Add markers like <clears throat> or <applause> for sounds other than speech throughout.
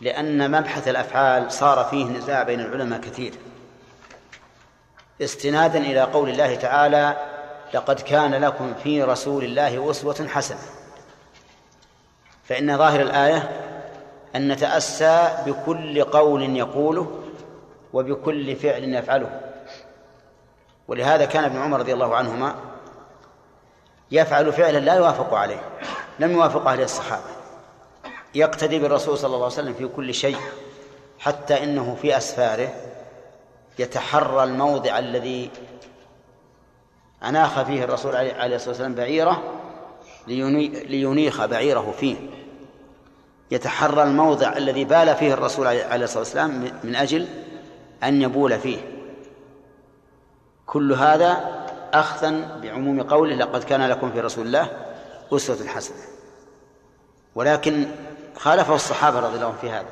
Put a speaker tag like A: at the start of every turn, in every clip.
A: لأن مبحث الأفعال صار فيه نزاع بين العلماء كثير. استنادا إلى قول الله تعالى لقد كان لكم في رسول الله أسوة حسنة. فإن ظاهر الآية أن نتأسى بكل قول يقوله وبكل فعل يفعله. ولهذا كان ابن عمر رضي الله عنهما يفعل فعلا لا يوافق عليه لم يوافق عليه الصحابة. يقتدي بالرسول صلى الله عليه وسلم في كل شيء حتى إنه في أسفاره يتحرى الموضع الذي أناخ فيه الرسول عليه الصلاة والسلام بعيره لينيخ بعيره فيه. يتحرى الموضع الذي بال فيه الرسول عليه الصلاة والسلام من أجل أن يبول فيه. كل هذا أخذا بعموم قوله لقد كان لكم في رسول الله أسوة حسنة. ولكن خالفه الصحابة رضي الله عنهم في هذا.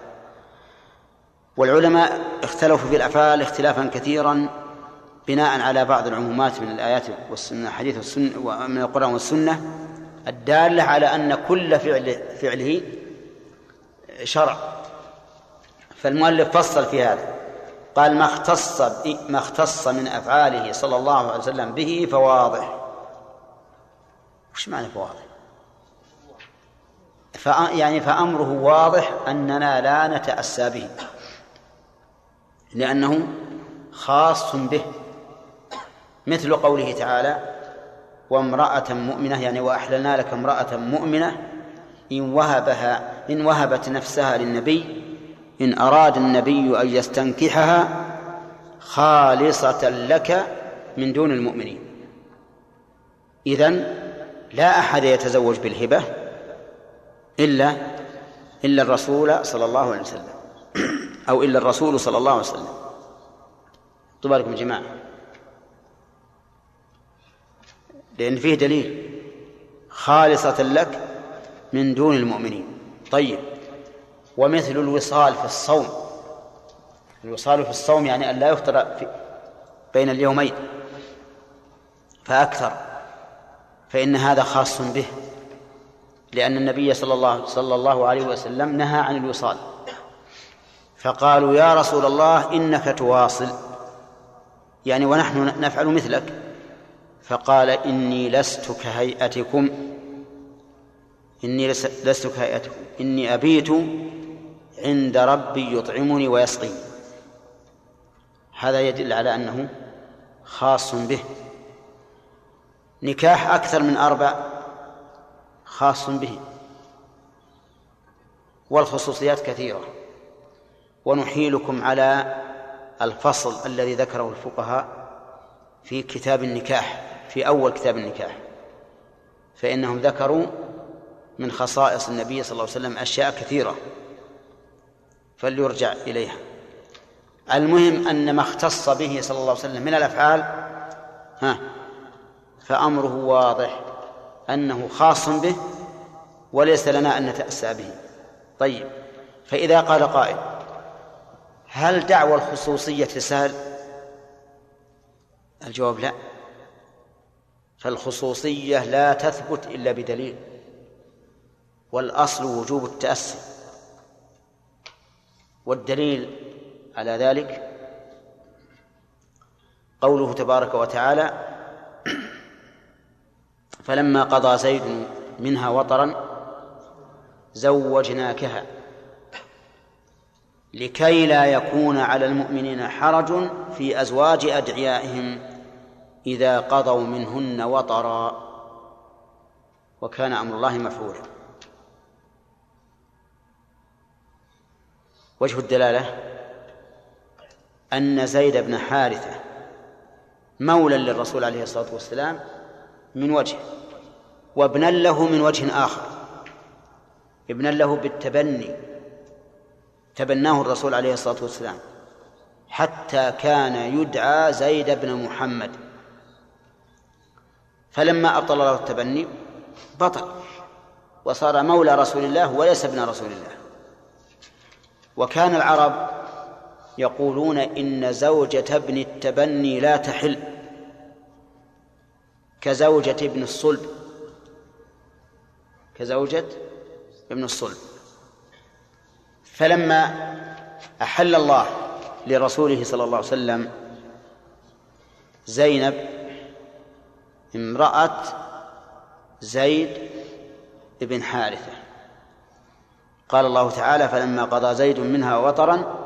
A: والعلماء اختلفوا في الأفعال اختلافا كثيرا بناء على بعض العمومات من الآيات والسنة حديث السنة ومن القرآن والسنة الدالة على أن كل فعل فعله شرع. فالمؤلف فصل في هذا. قال ما اختص ما اختص من أفعاله صلى الله عليه وسلم به فواضح. وش معنى فواضح؟ يعني فأمره واضح أننا لا نتأسى به. لأنه خاص به. مثل قوله تعالى وامرأة مؤمنة يعني وأحللنا لك امرأة مؤمنة إن وهبها إن وهبت نفسها للنبي إن أراد النبي أن يستنكحها خالصة لك من دون المؤمنين. إذن لا أحد يتزوج بالهبة. إلا إلا الرسول صلى الله عليه وسلم. <clears throat> أو إلا الرسول صلى الله عليه وسلم. طبعا يا جماعة. لأن فيه دليل خالصة لك من دون المؤمنين. طيب. ومثل الوصال في الصوم. الوصال في الصوم يعني أن لا يفطر بين اليومين. فأكثر. فإن هذا خاص به. لأن النبي صلى الله صلى الله عليه وسلم نهى عن الوصال. فقالوا يا رسول الله إنك تواصل. يعني ونحن نفعل مثلك. فقال إني لست كهيئتكم. إني لست كهيئتكم. إني أبيت عند ربي يطعمني ويسقيني هذا يدل على أنه خاص به. نكاح أكثر من أربع خاص به. والخصوصيات كثيرة. ونحيلكم على الفصل الذي ذكره الفقهاء في كتاب النكاح في أول كتاب النكاح. فإنهم ذكروا من خصائص النبي صلى الله عليه وسلم أشياء كثيرة. فليرجع إليها. المهم أن ما اختص به صلى الله عليه وسلم من الأفعال ها فأمره واضح. أنه خاص به وليس لنا أن نتأسى به. طيب فإذا قال قائل هل دعوى الخصوصية تسهل؟ الجواب لا. فالخصوصية لا تثبت إلا بدليل والأصل وجوب التأسي. والدليل على ذلك قوله تبارك وتعالى فلما قضى زيد منها وطرا زوجناكها لكي لا يكون على المؤمنين حرج في أزواج أدعيائهم إذا قضوا منهن وطرا وكان أمر الله مفعولا وجه الدلالة أن زيد بن حارثة مولى للرسول عليه الصلاة والسلام من وجه وابنا له من وجه آخر ابنا له بالتبني تبناه الرسول عليه الصلاة والسلام حتى كان يدعى زيد بن محمد. فلما أبطل له التبني بطل وصار مولى رسول الله وليس ابن رسول الله. وكان العرب يقولون إن زوجة ابن التبني لا تحل. كزوجة ابن الصلب. كزوجة ابن الصلب. فلما أحل الله لرسوله صلى الله عليه وسلم زينب امرأة زيد بن حارثة. قال الله تعالى فلما قضى زيد منها وطرا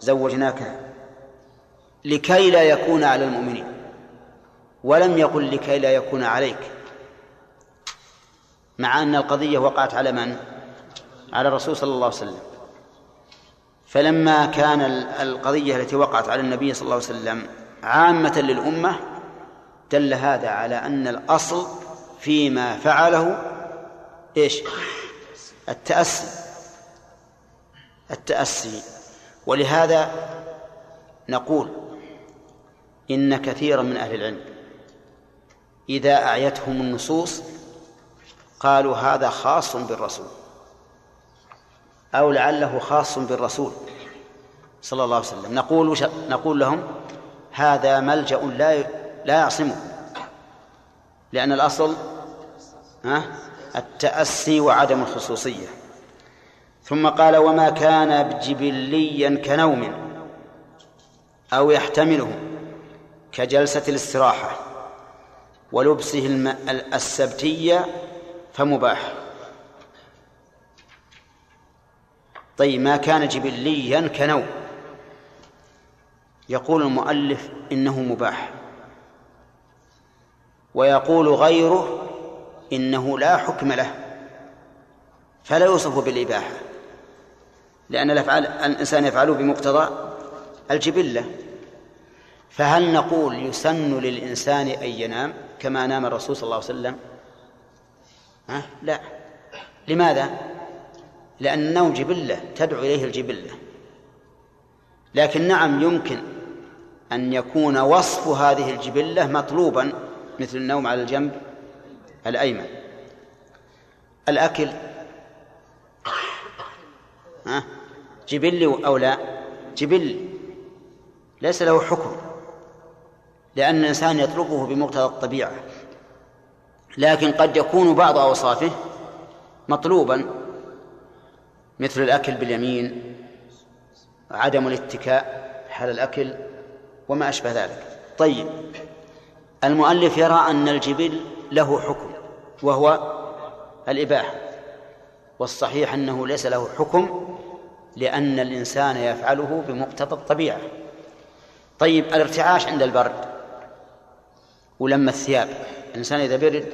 A: زوجناك لكي لا يكون على المؤمنين. ولم يقل لكي لا يكون عليك مع أن القضية وقعت على من؟ على الرسول صلى الله عليه وسلم فلما كان القضية التي وقعت على النبي صلى الله عليه وسلم عامة للأمة دل هذا على أن الأصل فيما فعله إيش؟ التأسي التأسي ولهذا نقول إن كثيرا من أهل العلم إذا أعيتهم النصوص قالوا هذا خاص بالرسول أو لعله خاص بالرسول صلى الله عليه وسلم. نقول نقول لهم هذا ملجأ لا لا يعصمه. لأن الأصل التأسي وعدم الخصوصية. ثم قال وما كان جبليا كنوم أو يحتمله كجلسة الاستراحة. ولبسه السبتية فمباح. طيب ما كان جبليا كنوم يقول المؤلف إنه مباح. ويقول غيره إنه لا حكم له. فلا يوصف بالإباحة. لأن الأفعال الإنسان يفعله بمقتضى الجبلة. فهل نقول يسن للإنسان أن ينام؟ كما نام الرسول صلى الله عليه وسلم؟ ها؟ لا. لماذا؟ لأن النوم جبلة تدعو إليه الجبلة. لكن نعم يمكن أن يكون وصف هذه الجبلة مطلوبا مثل النوم على الجنب الأيمن. الأكل؟ ها؟ جبلي أو لا؟ جبلي ليس له حكم. لأن الإنسان يطلبه بمقتضى الطبيعة. لكن قد يكون بعض أوصافه مطلوبا مثل الأكل باليمين عدم الاتكاء حال الأكل وما أشبه ذلك. طيب المؤلف يرى أن الجبل له حكم وهو الإباحة. والصحيح أنه ليس له حكم لأن الإنسان يفعله بمقتضى الطبيعة. طيب الارتعاش عند البرد. ولما الثياب الإنسان إذا برد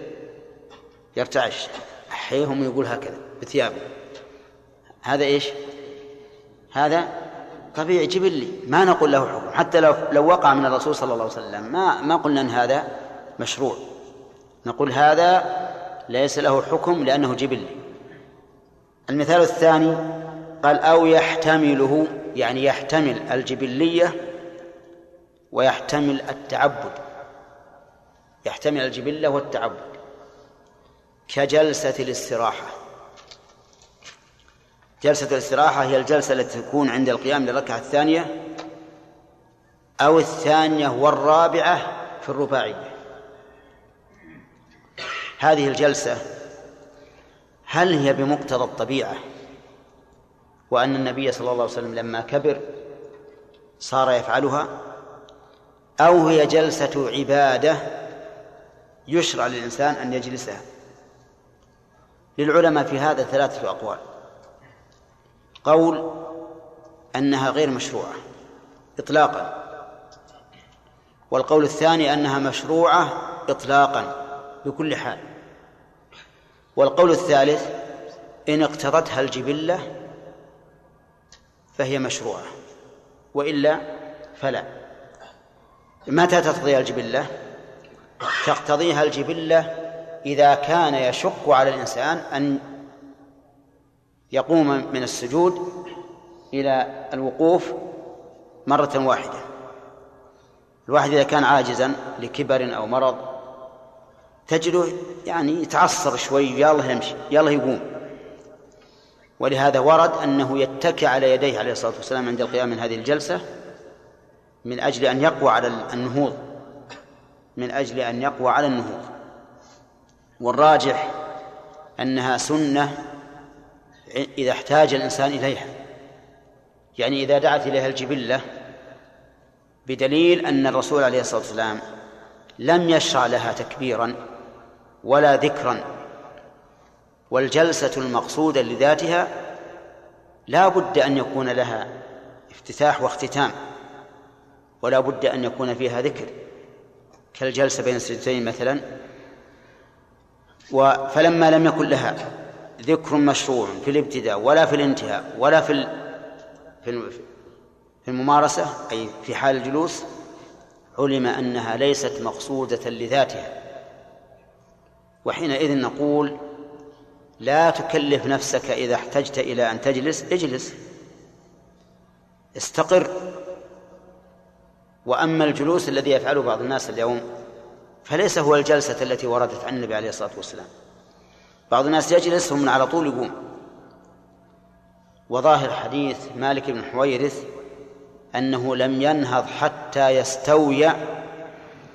A: يرتعش. أحيهم يقول هكذا بثيابه هذا إيش؟ هذا طبيعي جبلي. ما نقول له حكم. حتى لو لو وقع من الرسول صلى الله عليه وسلم ما ما قلنا إن هذا مشروع. نقول هذا ليس له حكم لأنه جبلي. المثال الثاني قال أو يحتمله يعني يحتمل الجبلية ويحتمل التعبد. يحتمل الجبلة والتعبد كجلسة الاستراحة. جلسة الاستراحة هي الجلسة التي تكون عند القيام للركعة الثانية أو الثانية والرابعة في الرباعية. هذه الجلسة هل هي بمقتضى الطبيعة وأن النبي صلى الله عليه وسلم لما كبر صار يفعلها أو هي جلسة عبادة يشرع للإنسان أن يجلسها. للعلماء في هذا ثلاثة أقوال. قول أنها غير مشروعة إطلاقا. والقول الثاني أنها مشروعة إطلاقا بكل حال. والقول الثالث إن اقتضتها الجبلة فهي مشروعة وإلا فلا. متى تقتضيها الجبلة؟ تقتضيها الجبلة إذا كان يشق على الإنسان أن يقوم من السجود إلى الوقوف مرة واحدة. الواحد إذا كان عاجزا لكبر أو مرض تجده يعني يتعصر شوي الله يمشي الله يقوم. ولهذا ورد أنه يتكئ على يديه عليه الصلاة والسلام عند القيام من هذه الجلسة من أجل أن يقوى على النهوض. من أجل أن يقوى على النهوض والراجح أنها سنة إذا احتاج الإنسان إليها. يعني إذا دعت إليها الجبلة بدليل أن الرسول عليه الصلاة والسلام لم يشرع لها تكبيرا ولا ذكرا والجلسة المقصودة لذاتها لا بد أن يكون لها افتتاح واختتام ولا بد أن يكون فيها ذكر. كالجلسة بين السجدتين مثلا. فلما لم يكن لها ذكر مشروع في الابتداء ولا في الانتهاء ولا في في الممارسة أي في حال الجلوس علم أنها ليست مقصودة لذاتها. وحينئذ نقول لا تكلف نفسك إذا احتجت إلى أن تجلس اجلس. استقر. وأما الجلوس الذي يفعله بعض الناس اليوم فليس هو الجلسة التي وردت عن النبي عليه الصلاة والسلام. بعض الناس يجلس ثم على طول يقوم. وظاهر حديث مالك بن حويرث أنه لم ينهض حتى يستوي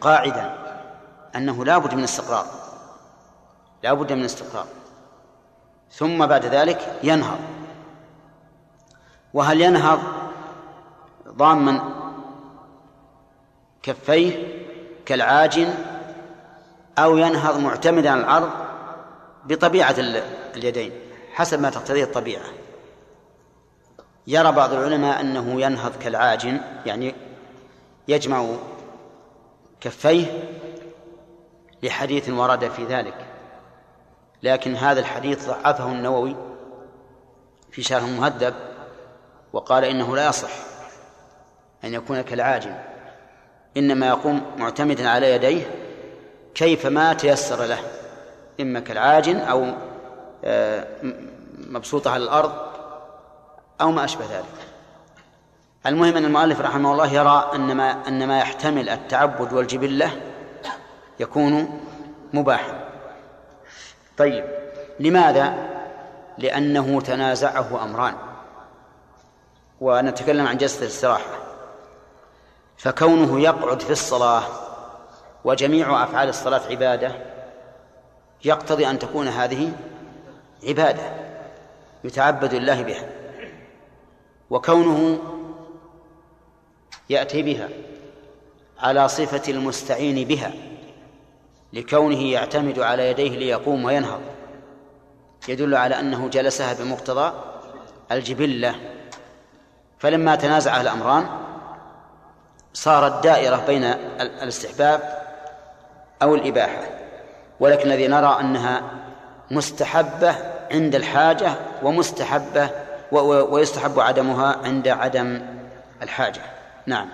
A: قاعدا أنه لا بد من استقرار. لا بد من استقرار. ثم بعد ذلك ينهض. وهل ينهض؟ ضاما كفيه كالعاجن أو ينهض معتمدا على الأرض بطبيعة اليدين حسب ما تقتضيه الطبيعة. يرى بعض العلماء أنه ينهض كالعاجن يعني يجمع كفيه لحديث ورد في ذلك. لكن هذا الحديث ضعفه النووي في شرح المهذب وقال إنه لا يصح أن يكون كالعاجن إنما يقوم معتمدا على يديه كيفما تيسر له إما كالعاجن أو آه، مبسوطة على الأرض أو ما أشبه ذلك. المهم أن المؤلف رحمه الله يرى أن ما أن ما يحتمل التعبد والجبلة يكون مباحا. طيب لماذا؟ لأنه تنازعه أمران. ونتكلم عن جلسة الاستراحة. فكونه يقعد في الصلاة وجميع أفعال الصلاة عبادة يقتضي أن تكون هذه عبادة يتعبد الله بها. وكونه يأتي بها على صفة المستعين بها لكونه يعتمد على يديه ليقوم وينهض يدل على أنه جلسها بمقتضى الجبلة. فلما تنازع الأمران صارت دائرة بين الاستحباب أو الإباحة ولكن الذي نرى أنها مستحبة عند الحاجة ومستحبة ويستحب عدمها عند عدم الحاجة. نعم.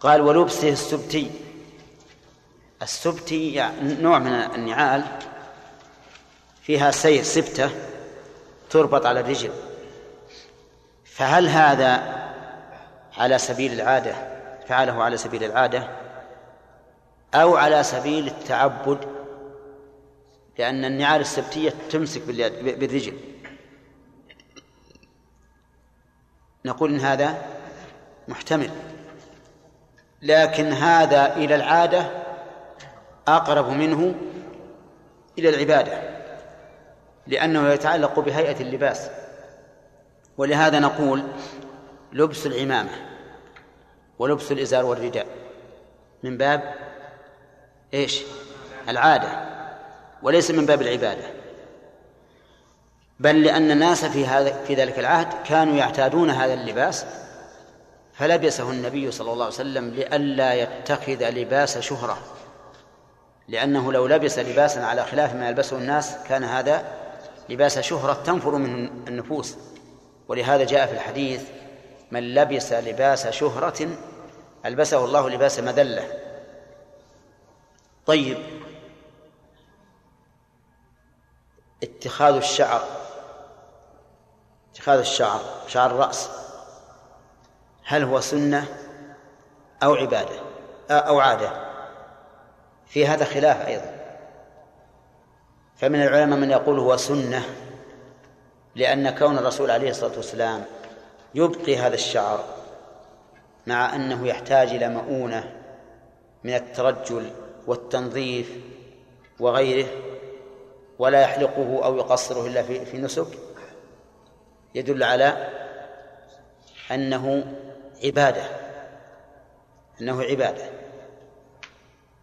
A: قال ولبسه السبتي. السبتي يعني نوع من النعال فيها سير سبتة تربط على الرجل. فهل هذا على سبيل العادة فعله على سبيل العادة أو على سبيل التعبد لأن النعال السبتية تمسك بالرجل. نقول إن هذا محتمل. لكن هذا إلى العادة أقرب منه إلى العبادة لأنه يتعلق بهيئة اللباس. ولهذا نقول لبس العمامة. ولبس الإزار والرداء. من باب إيش؟ العادة وليس من باب العبادة. بل لأن الناس في هذا في ذلك العهد كانوا يعتادون هذا اللباس فلبسه النبي صلى الله عليه وسلم لئلا يتخذ لباس شهرة. لأنه لو لبس لباسا على خلاف ما يلبسه الناس كان هذا لباس شهرة تنفر منه النفوس. ولهذا جاء في الحديث من لبس لباس شهرة ألبسه الله لباس مذلة. طيب. اتخاذ الشعر. اتخاذ الشعر شعر الرأس. هل هو سنة أو عبادة؟ أو عادة. في هذا خلاف أيضا. فمن العلماء من يقول هو سنة لأن كون الرسول عليه الصلاة والسلام يبقي هذا الشعر مع أنه يحتاج إلى مؤونة من الترجل والتنظيف وغيره ولا يحلقه أو يقصره إلا في في نسك. يدل على أنه عبادة. أنه عبادة.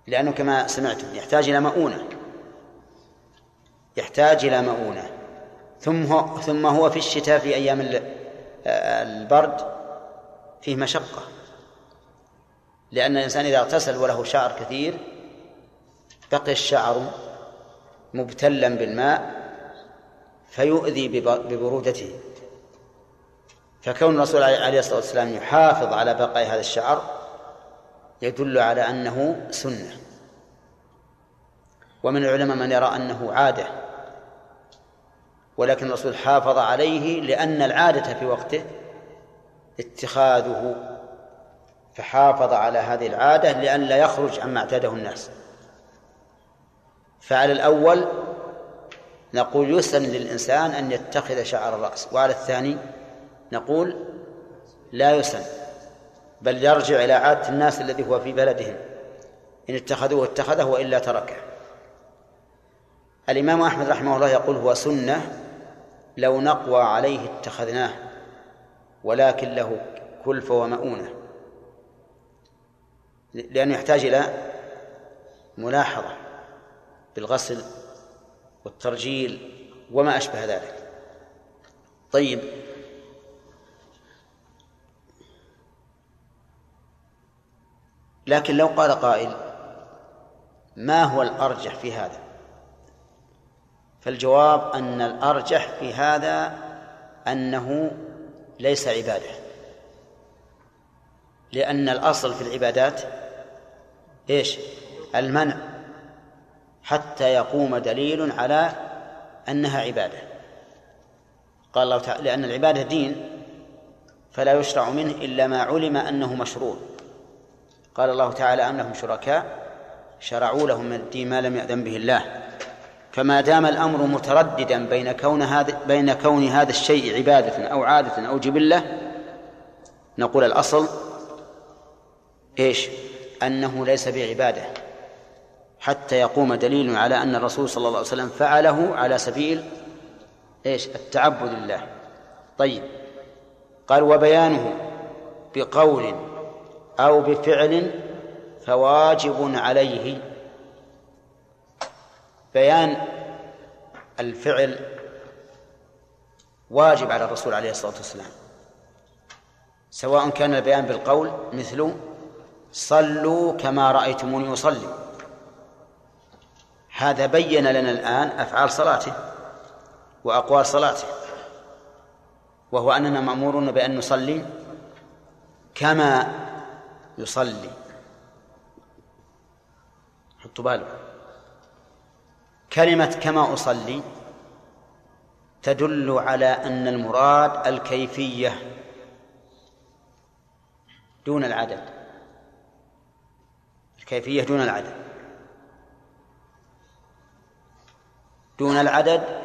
A: لأنه كما سمعتم يحتاج إلى مؤونة. يحتاج إلى مؤونة. ثم هو ثم هو في الشتاء في أيام البرد فيه مشقة. لأن الإنسان إذا اغتسل وله شعر كثير بقي الشعر مبتلا بالماء فيؤذي ببرودته. فكون الرسول عليه الصلاة والسلام يحافظ على بقاء هذا الشعر يدل على أنه سنة. ومن العلماء من يرى أنه عادة. ولكن الرسول حافظ عليه لأن العادة في وقته اتخاذه فحافظ على هذه العادة لئلا يخرج عما اعتاده الناس. فعلى الأول نقول يسن للإنسان أن يتخذ شعر الرأس وعلى الثاني نقول لا يسن بل يرجع إلى عادة الناس الذي هو في بلدهم إن اتخذوه اتخذه وإلا تركه. الإمام أحمد رحمه الله يقول هو سنة لو نقوى عليه اتخذناه ولكن له كلفة ومؤونة. لأنه يحتاج إلى ملاحظة بالغسل والترجيل وما أشبه ذلك. طيب. لكن لو قال قائل ما هو الأرجح في هذا؟ فالجواب أن الأرجح في هذا أنه ليس عبادة. لأن الأصل في العبادات إيش؟ المنع. حتى يقوم دليل على أنها عبادة. قال الله تعالى لأن العبادة دين فلا يشرع منه إلا ما علم أنه مشروع. قال الله تعالى أم لهم شركاء؟ شرعوا لهم من الدين ما لم يأذن به الله. فما دام الأمر مترددا بين كون هذا بين كون هذا الشيء عبادة أو عادة أو جبلة نقول الأصل إيش؟ أنه ليس بعبادة حتى يقوم دليل على أن الرسول صلى الله عليه وسلم فعله على سبيل إيش؟ التعبد لله طيب قال وبيانه بقول أو بفعل فواجب عليه بيان الفعل واجب على الرسول عليه الصلاة والسلام. سواء كان البيان بالقول مثل صلوا كما رأيتموني أصلي. هذا بين لنا الآن أفعال صلاته وأقوال صلاته وهو أننا مأمورون بأن نصلي كما يصلي. حطوا بالكم. كلمة كما أصلي تدل على أن المراد الكيفية دون العدد. الكيفية دون العدد. دون العدد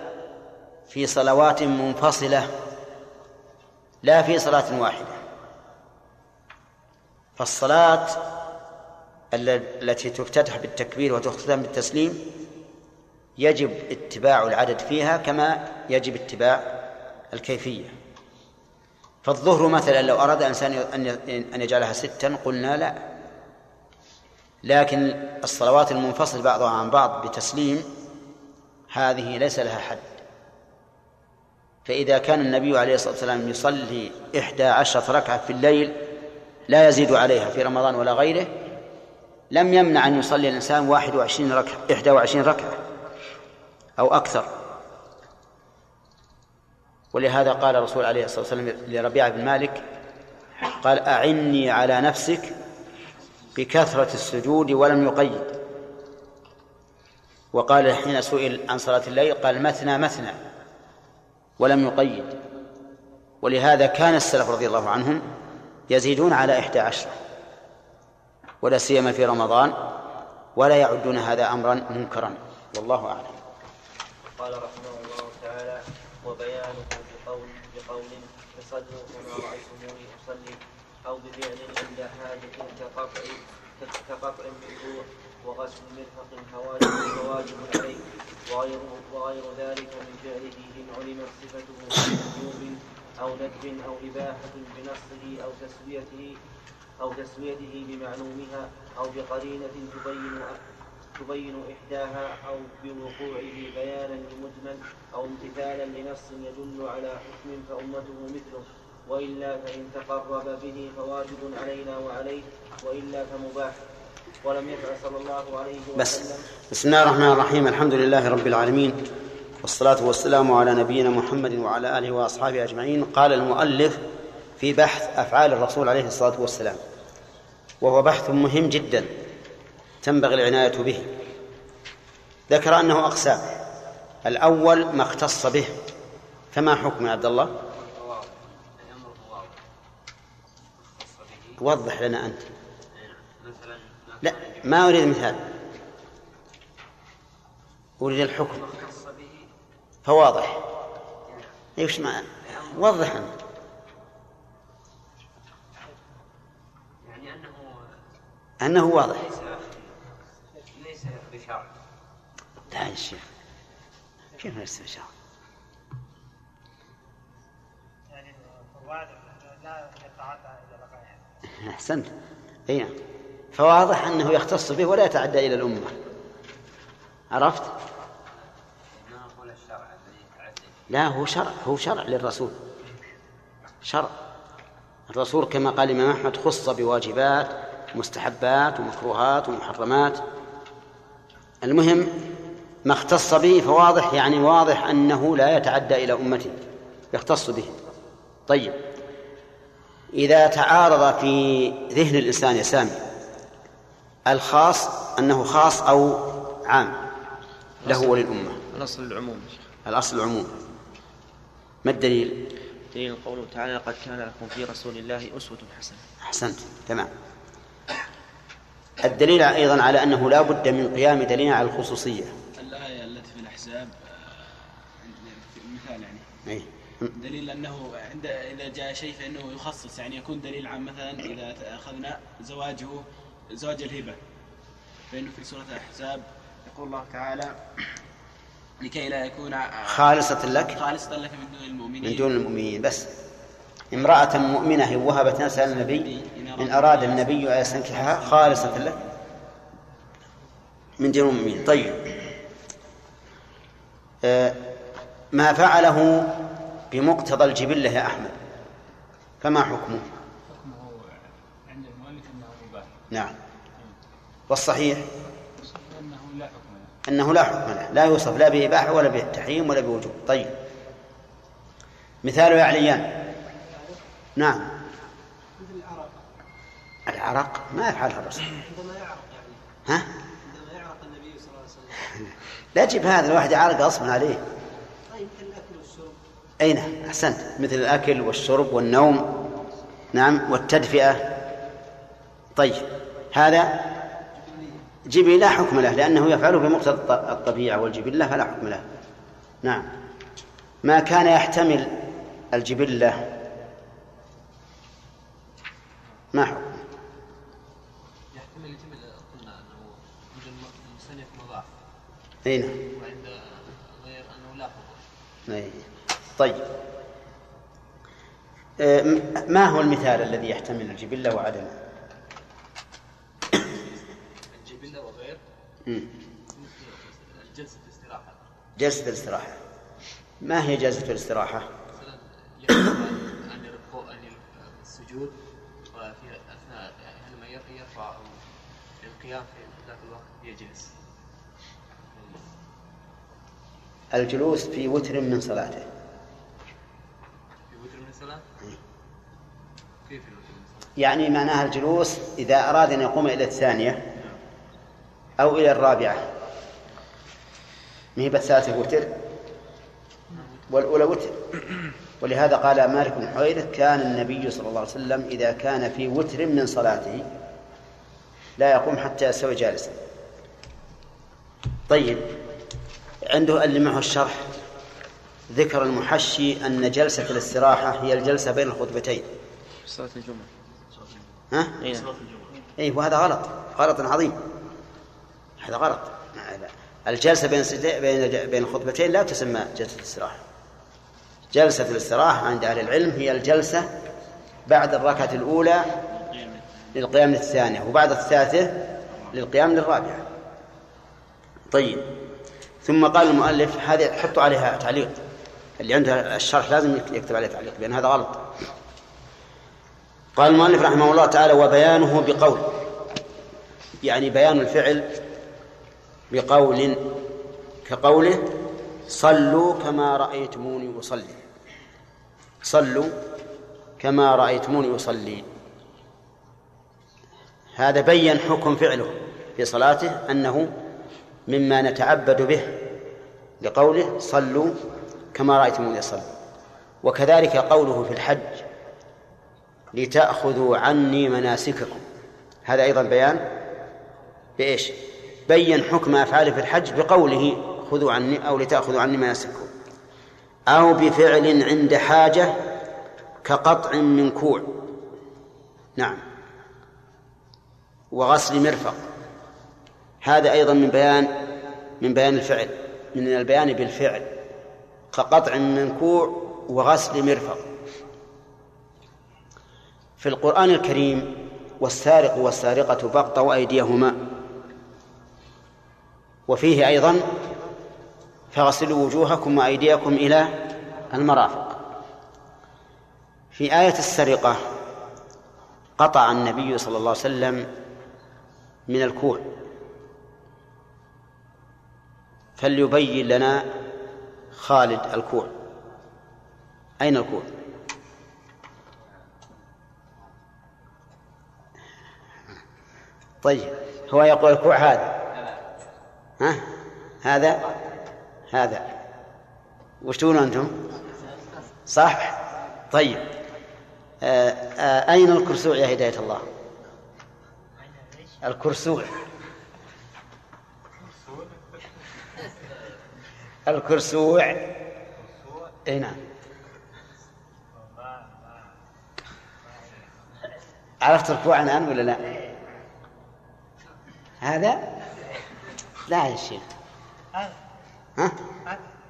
A: في صلوات منفصلة لا في صلاة واحدة. فالصلاة التي تفتتح بالتكبير وتختتم بالتسليم يجب اتباع العدد فيها كما يجب اتباع الكيفية. فالظهر مثلا لو أراد إنسان أن يجعلها ستا قلنا لا. لكن الصلوات المنفصل بعضها عن بعض بتسليم هذه ليس لها حد. فإذا كان النبي عليه الصلاة والسلام يصلي إحدى عشرة ركعة في الليل لا يزيد عليها في رمضان ولا غيره لم يمنع أن يصلي الإنسان واحد وعشرين ركعة إحدى وعشرين ركعة. أو أكثر. ولهذا قال الرسول عليه الصلاة والسلام لربيعة بن مالك قال أعني على نفسك بكثرة السجود ولم يقيد. وقال حين سئل عن صلاة الليل قال مثنى مثنى ولم يقيد. ولهذا كان السلف رضي الله عنهم يزيدون على إحدى عشرة ولا سيما في رمضان ولا يعدون هذا أمرا منكرا. والله أعلم.
B: قال رحمه الله تعالى وبيانه بقول بقول تصلوا كما رأيتموني أصلي أو بفعل عند حاجة كقطع كقطع بالجوع وغسل مرفق فواجب فواجب عليه وغير وغير ذلك من فعله إن علمت صفته من وجوب أو ندب أو إباحة بنصه أو تسويته أو تسويته بمعلومها أو بقرينة تبين تبين إحداها أو بوقوعه بيانا لمجمل أو امتثالا لنص يدل على حكم فأمته مثله. وإلا فإن تقرب به فواجب علينا وعليه وإلا فمباح. ولم يفعل صلى الله عليه وسلم.
A: بس. بسم الله الرحمن الرحيم. الحمد لله رب العالمين. والصلاة والسلام على نبينا محمد وعلى آله وأصحابه أجمعين. قال المؤلف في بحث أفعال الرسول عليه الصلاة والسلام. وهو بحث مهم جدا. تنبغي العناية به. ذكر أنه أقسام الأول ما اختص به. فما حكم عبد الله؟ وضح لنا أنت. لا ما أريد مثال. أريد الحكم. فواضح. إيش ما وضح. أنت
C: يعني أنه
A: أنه واضح
C: ليس بشرع
A: لا يا شيخ كيف بشرع
D: يعني لا يتعدى إلى بقائها
A: أحسنت. أي نعم. فواضح أنه يختص به ولا يتعدى إلى الأمة. عرفت؟ لا هو شرع هو شرع للرسول. شرع. الرسول كما قال الإمام أحمد خص بواجبات مستحبات ومكروهات ومحرمات. المهم ما اختص به فواضح يعني واضح أنه لا يتعدى إلى أمته يختص به. طيب. إذا تعارض في ذهن الإنسان يا سامي الخاص أنه خاص أو عام له وللأمة.
E: الأصل العموم
A: الأصل العموم. ما الدليل؟
E: دليل قوله تعالى لقد كان لكم في رسول الله أسوة حسنة.
A: أحسنت. تمام. الدليل أيضا على أنه لا بد من قيام دليل على الخصوصية
F: الآية التي في الأحزاب آه، في مثال يعني
A: أي.
F: دليل أنه عند إذا جاء شيء فإنه يخصص يعني يكون دليل عام مثلا إذا أخذنا زواجه زواج الهبة. فإنه في سورة الأحزاب يقول الله تعالى لكي لا يكون آه،
A: خالصة لك
F: خالصة لك من دون المؤمنين.
A: من دون المؤمنين. بس امرأة مؤمنة وهبت نفسها للنبي إن أراد النبي أن يستنكحها خالصة لك من دون المؤمنين. طيب. آه، ما فعله بمقتضى الجبلة يا أحمد. فما حكمه؟
F: حكمه عند المؤلف أنه مباح
A: نعم. والصحيح؟
F: أنه لا حكم له.
A: أنه لا حكم له لا يوصف لا بإباحة ولا بالتحريم ولا بوجوب. طيب. مثاله يا عليان. نعم.
D: مثل العرق؟
A: العرق ما يفعلها الرسول.
D: عندما يعرق يعني
A: ها
D: عندما يعرق النبي صلى الله عليه وسلم.
A: لا تجيب هذا الواحد يعرق غصبا عليه
D: طيب مثل الاكل والشرب
A: أي نعم أحسنت. مثل الأكل والشرب والنوم. نعم. والتدفئة. طيب. هذا جبلي لا حكم له لأنه يفعله بمقتضى الط- الطبيعة والجبلة فلا حكم له. نعم. ما كان يحتمل الجبلة؟ ما حكم؟
C: يحتمل قلنا أنه مضاف
A: أي نعم
C: وعند غير أنه لا حكم.
A: طيب. آه، ما هو المثال الذي يحتمل الجبلة وعدمه؟
C: الجبلة وغير. جلسة الاستراحة.
A: جلسة الاستراحة. ما هي جلسة الاستراحة؟
C: مثلا أن يرفع أن السجود وفي أثناء يعني لما يرفع القيام في ذاك الوقت؟ يجلس
A: الجلوس في وتر من صلاته.
C: الصلاة كيف؟
A: يعني معناها الجلوس إذا أراد أن يقوم إلى الثانية أو إلى الرابعة. ما هي ثلاثة وتر والأولى وتر. ولهذا قال مالك بن حويرث كان النبي صلى الله عليه وسلم إذا كان في وتر من صلاته لا يقوم حتى يستوي جالسا. طيب عنده اللي معه الشرح؟ ذكر المحشي أن جلسة الاستراحة هي الجلسة بين الخطبتين.
E: صلاة الجمعة.
A: ها؟
E: نعم
A: اي وهذا غلط. غلط عظيم. هذا غلط. الجلسة بين بين بين الخطبتين لا تسمى جلسة استراحه جلسة الاستراحة عند أهل العلم هي الجلسة بعد الركعة الأولى للقيام للثانية وبعد الثالثة للقيام للرابعة طيب. ثم قال المؤلف هذه حطوا عليها تعليق. اللي عنده الشرح لازم يكتب عليه تعليق لأن هذا غلط. قال المؤلف رحمه الله تعالى وبيانه بقول. يعني بيان الفعل بقول كقوله صلوا كما رأيتموني أصلي. صلوا كما رأيتموني أصلي. هذا بين حكم فعله في صلاته أنه مما نتعبد به لقوله صلوا كما رأيتموني أصلي وكذلك قوله في الحج لتأخذوا عني مناسككم. هذا أيضا بيان؟ بإيش؟ بين حكم أفعاله في الحج بقوله خذوا عني أو لتأخذوا عني مناسككم. أو بفعل عند حاجة كقطع من كوع. نعم. وغسل مرفق. هذا أيضا من بيان من بيان الفعل من البيان بالفعل. كقطع من كوع وغسل مرفق. في القرآن الكريم والسارق والسارقة فاقطعوا أيديهما. وفيه أيضا فاغسلوا وجوهكم وأيديكم إلى المرافق. في آية السرقة قطع النبي صلى الله عليه وسلم من الكوع. فليبين لنا خالد الكوع. أين الكوع؟ طيب هو يقول الكوع هذا. ها؟ هذا؟ هذا. وش تقولون أنتم؟ صح؟ طيب. آآ آآ أين الكرسوع يا هداية الله؟ الكرسوع. الكرسوع. إي نعم. عرفت الكوع الآن ولا لا؟ هذا؟ لا يا شيخ. ها؟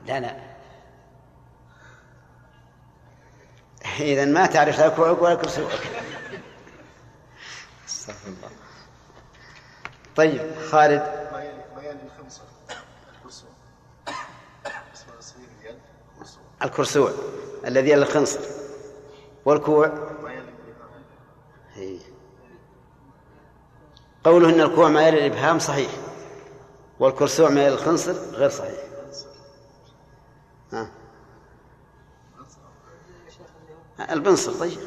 A: لا لا. إذا ما تعرف لا كوعك ولا كرسوعك. أستغفر الله. طيب خالد.
G: الكرسوع
A: الذي على الخنصر والكوع. قوله إن الكوع ما يلي الإبهام صحيح والكرسوع ما يلي الخنصر غير صحيح ها. البنصر طيب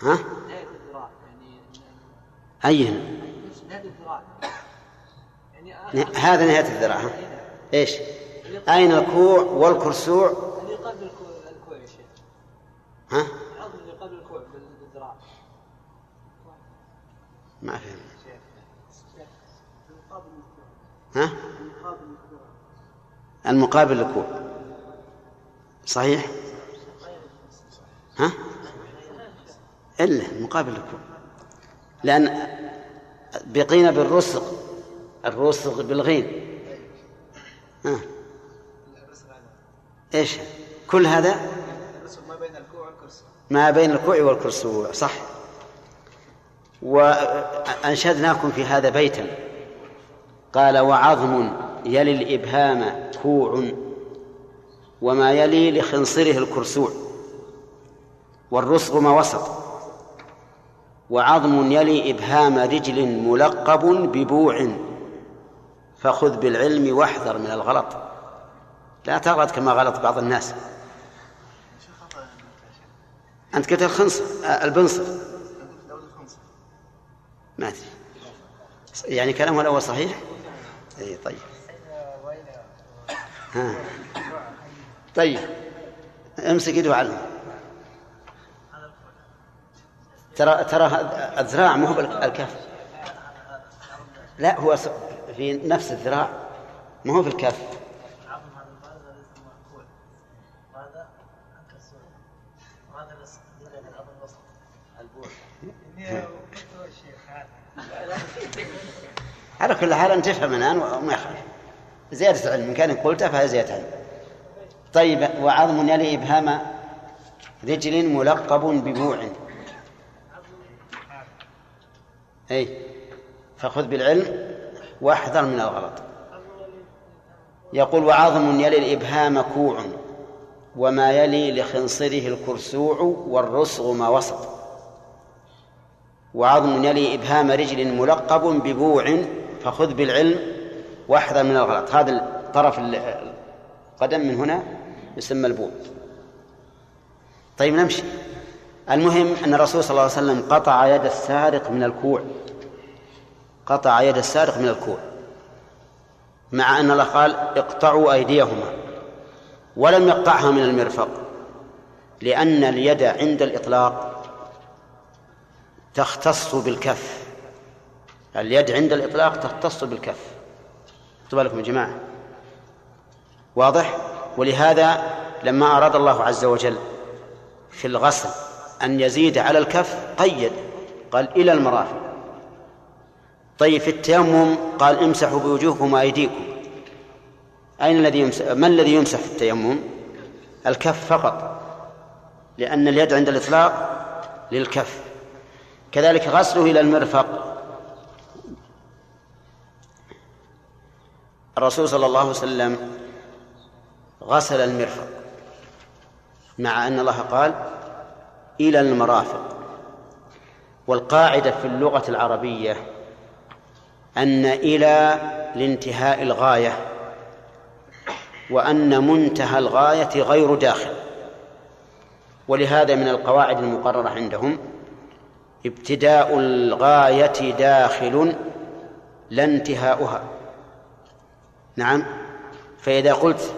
A: ها
D: نهاية الذراع يعني
A: أي
D: نهاية الذراع يعني
A: هذا نهاية الذراع ها؟ إيش؟ أين الكوع والكرسوع
D: اللي قبل الكوع يا شيخ
A: ها؟
D: العظم اللي قبل الكوع بالذراع
A: ما فهم ها؟
D: المقابل
A: للكوع صحيح؟ ها؟ إلا مقابل للكوع لأن بقينا بالرسغ الرسغ بالغين ها؟ إيش؟ كل هذا؟
D: ما بين الكوع والكرسي.
A: ما بين الكوع والكرسوع صح. وأنشدناكم في هذا بيتا. قال وعظم يلي الإبهام كوع وما يلي لخنصره الكرسوع. والرسغ ما وسط. وعظم يلي إبهام رجل ملقب ببوع فخذ بالعلم واحذر من الغلط. لا تغلط كما غلط بعض الناس. أنت قلت الخنصر آه، البنصر. ما أدري. يعني كلامه الأول صحيح؟ أي طيب. ها. طيب. امسك يده علم ترى ترى الذراع مو بالكف لا هو في نفس الذراع ما هو في الكف
D: العظم هذا البارد هذا يسمى الكوع وهذا الكرسوع وهذا الرسم يدل على العظم الوسط البوع
A: على كل حال أن تفهم الآن وما يخالف. زيادة علم إن كان قلتها فهي زيادة علم طيب وعظم يلي إبهام رجل ملقب ببوع. أي فخذ بالعلم واحذر من الغلط. يقول وعظم يلي الإبهام كوع وما يلي لخنصره الكرسوع والرسغ ما وسط. وعظم يلي إبهام رجل ملقب ببوع. فخذ بالعلم واحذر من الغلط. هذا الطرف القدم من هنا يسمى البوع طيب نمشي. المهم أن الرسول صلى الله عليه وسلم قطع يد السارق من الكوع. قطع يد السارق من الكوع. مع أن الله قال اقطعوا أيديهما ولم يقطعها من المرفق لأن اليد عند الإطلاق تختص بالكف. اليد عند الإطلاق تختص بالكف. خذوا بالكم يا جماعة. واضح؟ ولهذا لما أراد الله عز وجل في الغسل أن يزيد على الكف قيد قال إلى المرافق. طيب في التيمم قال امسحوا بوجوهكم وأيديكم. أين الذي يمسح؟ ما الذي يمسح في التيمم؟ الكف فقط لأن اليد عند الإطلاق للكف. كذلك غسله إلى المرفق. الرسول صلى الله عليه وسلم غسل المرفق مع أن الله قال إلى المرافق. والقاعدة في اللغة العربية أن إلى لانتهاء الغاية وأن منتهى الغاية غير داخل. ولهذا من القواعد المقررة عندهم ابتداء الغاية داخل لا انتهاؤها. نعم. فإذا قلت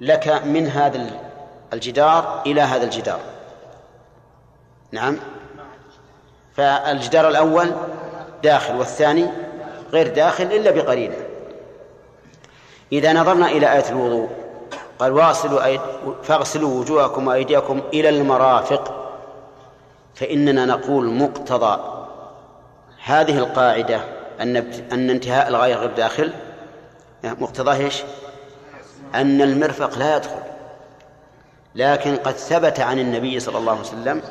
A: لك من هذا الجدار إلى هذا الجدار. نعم. فالجدار الأول داخل والثاني غير داخل إلا بقرينة. إذا نظرنا إلى آية الوضوء قال واصلوا أيد فاغسلوا وجوهكم وأيديكم إلى المرافق فإننا نقول مقتضى هذه القاعدة أن أن انتهاء الغاية غير داخل. مقتضاه إيش؟ أن المرفق لا يدخل. لكن قد ثبت عن النبي صلى الله عليه وسلم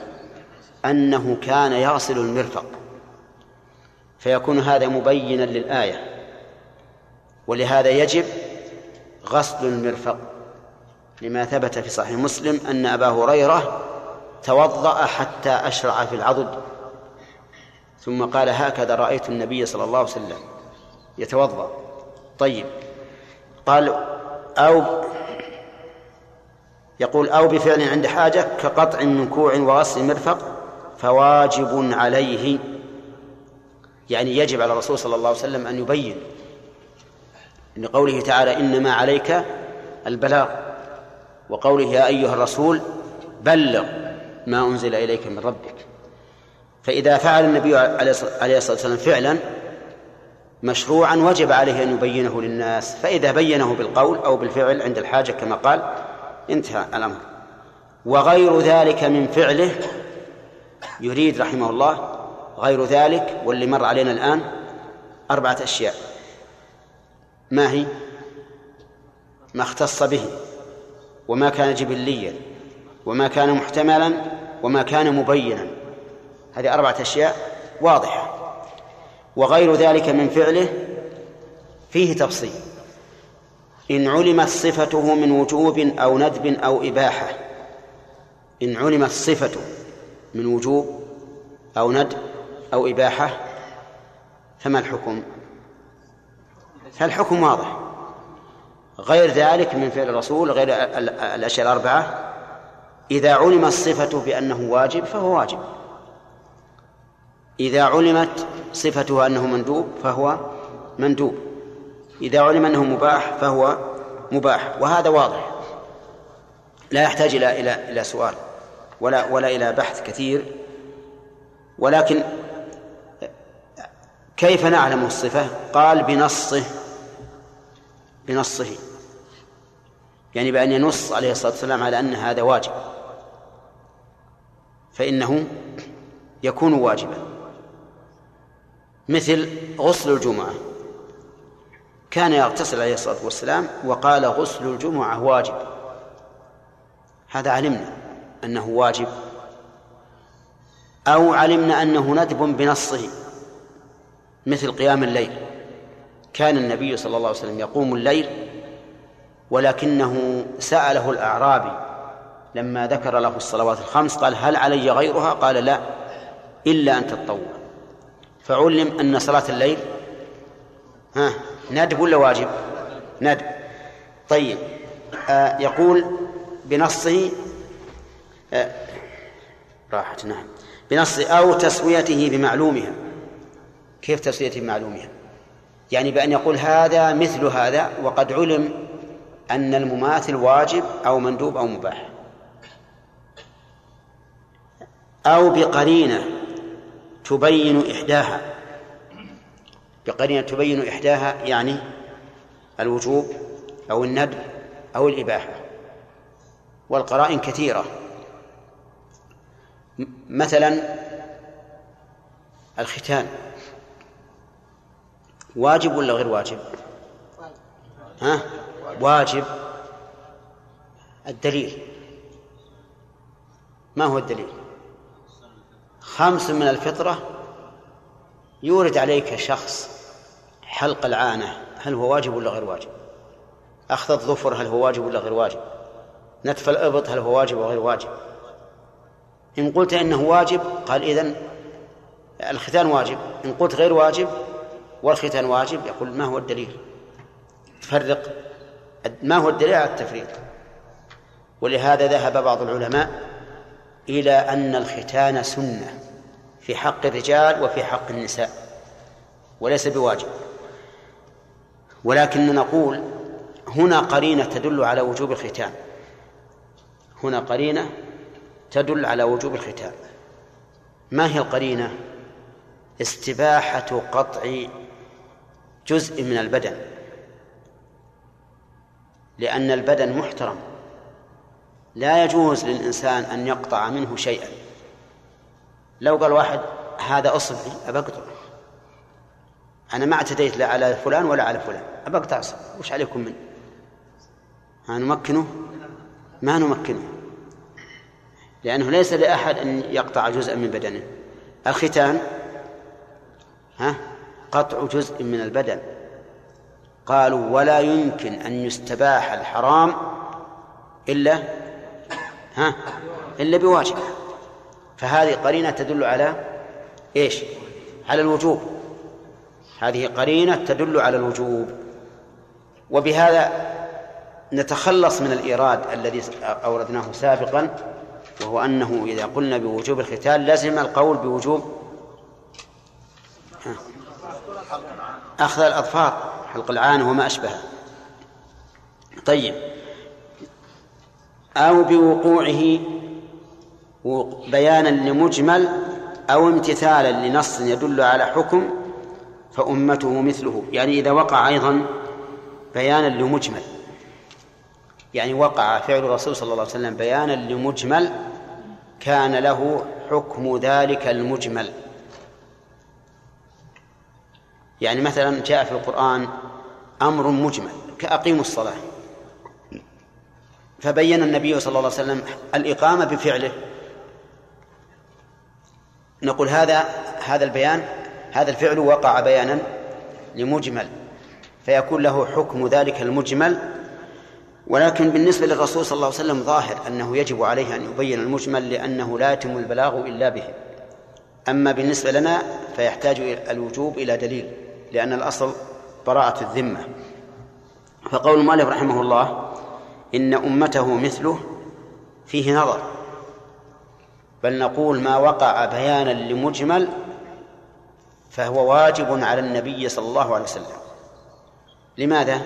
A: أنه كان يغسل المرفق فيكون هذا مبينا للآية. ولهذا يجب غسل المرفق. لما ثبت في صحيح مسلم أن أبا هريرة توضأ حتى أشرع في العضد. ثم قال هكذا رأيت النبي صلى الله عليه وسلم يتوضأ. طيب. قال أو يقول أو بفعل عند حاجة كقطع من كوع وغسل مرفق فواجب عليه. يعني يجب على الرسول صلى الله عليه وسلم أن يبين لقوله تعالى إنما عليك البلاغ وقوله يا أيها الرسول بلغ ما أنزل إليك من ربك. فإذا فعل النبي عليه الصلاة والسلام فعلا مشروعا وجب عليه أن يبينه للناس فإذا بينه بالقول أو بالفعل عند الحاجة كما قال انتهى الأمر. وغير ذلك من فعله يريد رحمه الله غير ذلك واللي مر علينا الآن أربعة أشياء. ما هي؟ ما اختص به وما كان جبليا وما كان محتملا وما كان مبينا. هذه أربعة أشياء واضحة. وغير ذلك من فعله فيه تفصيل. إن علمت صفته من وجوب أو ندب أو إباحة. إن علمت صفته من وجوب أو ندب أو إباحة فما الحكم؟ فالحكم واضح. غير ذلك من فعل الرسول غير الأشياء الأربعة إذا علم الصفة بأنه واجب فهو واجب. إذا علمت صفته أنه مندوب فهو مندوب. إذا علم أنه مباح فهو مباح. وهذا واضح. لا يحتاج إلى إلى إلى سؤال. ولا ولا إلى بحث كثير. ولكن كيف نعلم الصفة؟ قال بنصه. بنصه. يعني بأن ينص عليه الصلاة والسلام على أن هذا واجب. فإنه يكون واجبا. مثل غسل الجمعة. كان يغتسل عليه الصلاة والسلام وقال غسل الجمعة واجب. هذا علمنا أنه واجب. أو علمنا أنه ندب بنصه. مثل قيام الليل. كان النبي صلى الله عليه وسلم يقوم الليل ولكنه سأله الأعرابي لما ذكر له الصلوات الخمس قال هل علي غيرها؟ قال لا إلا أن تتطوع فعلم أن صلاة الليل ها ندب ولا واجب؟ ندب طيب آه يقول بنصه آه راحت نعم. بنص أو تسويته بمعلومها. كيف تسويته بمعلومها؟ يعني بأن يقول هذا مثل هذا وقد علم أن المماثل واجب أو مندوب أو مباح. أو بقرينة. تبين إحداها. بقرينة تبين إحداها يعني الوجوب أو الندب أو الإباحة. والقرائن كثيرة. مثلا الختان. واجب ولا غير واجب؟ ها؟ واجب. الدليل. ما هو الدليل؟ خمس من الفطرة يورد عليك شخص حلق العانة هل هو واجب ولا غير واجب؟ أخذ الظفر هل هو واجب ولا غير واجب؟ نتف الإبط هل هو واجب وغير واجب؟ إن قلت إنه واجب قال إذن الختان واجب إن قلت غير واجب والختان واجب يقول ما هو الدليل؟ تفرق ما هو الدليل على التفريق؟ ولهذا ذهب بعض العلماء إلى أن الختان سنة في حق الرجال وفي حق النساء وليس بواجب. ولكن نقول هنا قرينة تدل على وجوب الختان. هنا قرينة تدل على وجوب الختان. ما هي القرينة؟ استباحة قطع جزء من البدن لأن البدن محترم. لا يجوز للإنسان أن يقطع منه شيئا. لو قال واحد هذا أصبعي أبى أقطعه أنا ما اعتديت لا على فلان ولا على فلان. أبى أقطع وش عليكم منه نمكنه؟ ما نمكنه. لأنه ليس لأحد أن يقطع جزءا من بدنه. الختان ها؟ قطع جزء من البدن. قالوا ولا يمكن أن يستباح الحرام إلا ها؟ إلا بواجب. فهذه قرينة تدل على إيش؟ على الوجوب. هذه قرينة تدل على الوجوب. وبهذا نتخلص من الإيراد الذي أوردناه سابقا وهو أنه إذا قلنا بوجوب الختان لزم القول بوجوب. أخذ الأظفار حلق العانة وما أشبهه. طيب. أو بوقوعه بيانا لمجمل أو امتثالا لنص يدل على حكم فأمته مثله. يعني إذا وقع أيضا بيانا لمجمل. يعني وقع فعل الرسول صلى الله عليه وسلم بيانا لمجمل كان له حكم ذلك المجمل. يعني مثلا جاء في القرآن أمر مجمل كأقيموا الصلاة. فبين النبي صلى الله عليه وسلم الإقامة بفعله. نقول هذا هذا البيان هذا الفعل وقع بيانا لمجمل فيكون له حكم ذلك المجمل. ولكن بالنسبة للرسول صلى الله عليه وسلم ظاهر أنه يجب عليه أن يبين المجمل لأنه لا يتم البلاغ إلا به. أما بالنسبة لنا فيحتاج الوجوب إلى دليل لأن الأصل براءة الذمة. فقول المؤلف رحمه الله إن أمته مثله فيه نظر. بل نقول ما وقع بيانا لمجمل فهو واجب على النبي صلى الله عليه وسلم. لماذا؟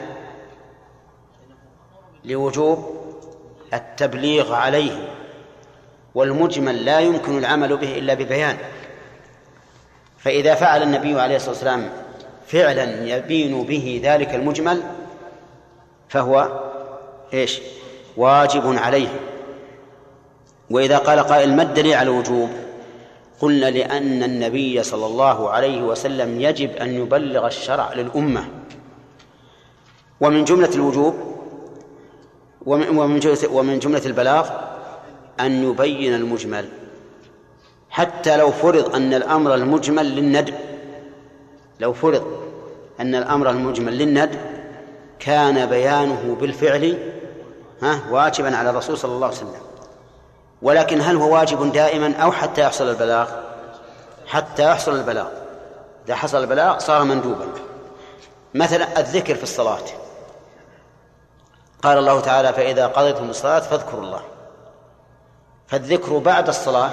A: لوجوب التبليغ عليه والمجمل لا يمكن العمل به إلا ببيان. فإذا فعل النبي عليه الصلاة والسلام فعلا يبين به ذلك المجمل فهو إيش؟ واجب عليه وإذا قال قائل ما الدليل على الوجوب؟ قلنا لأن النبي صلى الله عليه وسلم يجب أن يبلغ الشرع للأمة. ومن جملة الوجوب ومن ومن جملة, ومن جملة البلاغ أن يبين المجمل. حتى لو فرض أن الأمر المجمل للندب لو فرض أن الأمر المجمل للندب كان بيانه بالفعل ها واجبا على الرسول صلى الله عليه وسلم. ولكن هل هو واجب دائما أو حتى يحصل البلاغ؟ حتى يحصل البلاغ. إذا حصل البلاغ صار مندوبا. مثلا الذكر في الصلاة. قال الله تعالى فإذا قضيتم الصلاة فاذكروا الله. فالذكر بعد الصلاة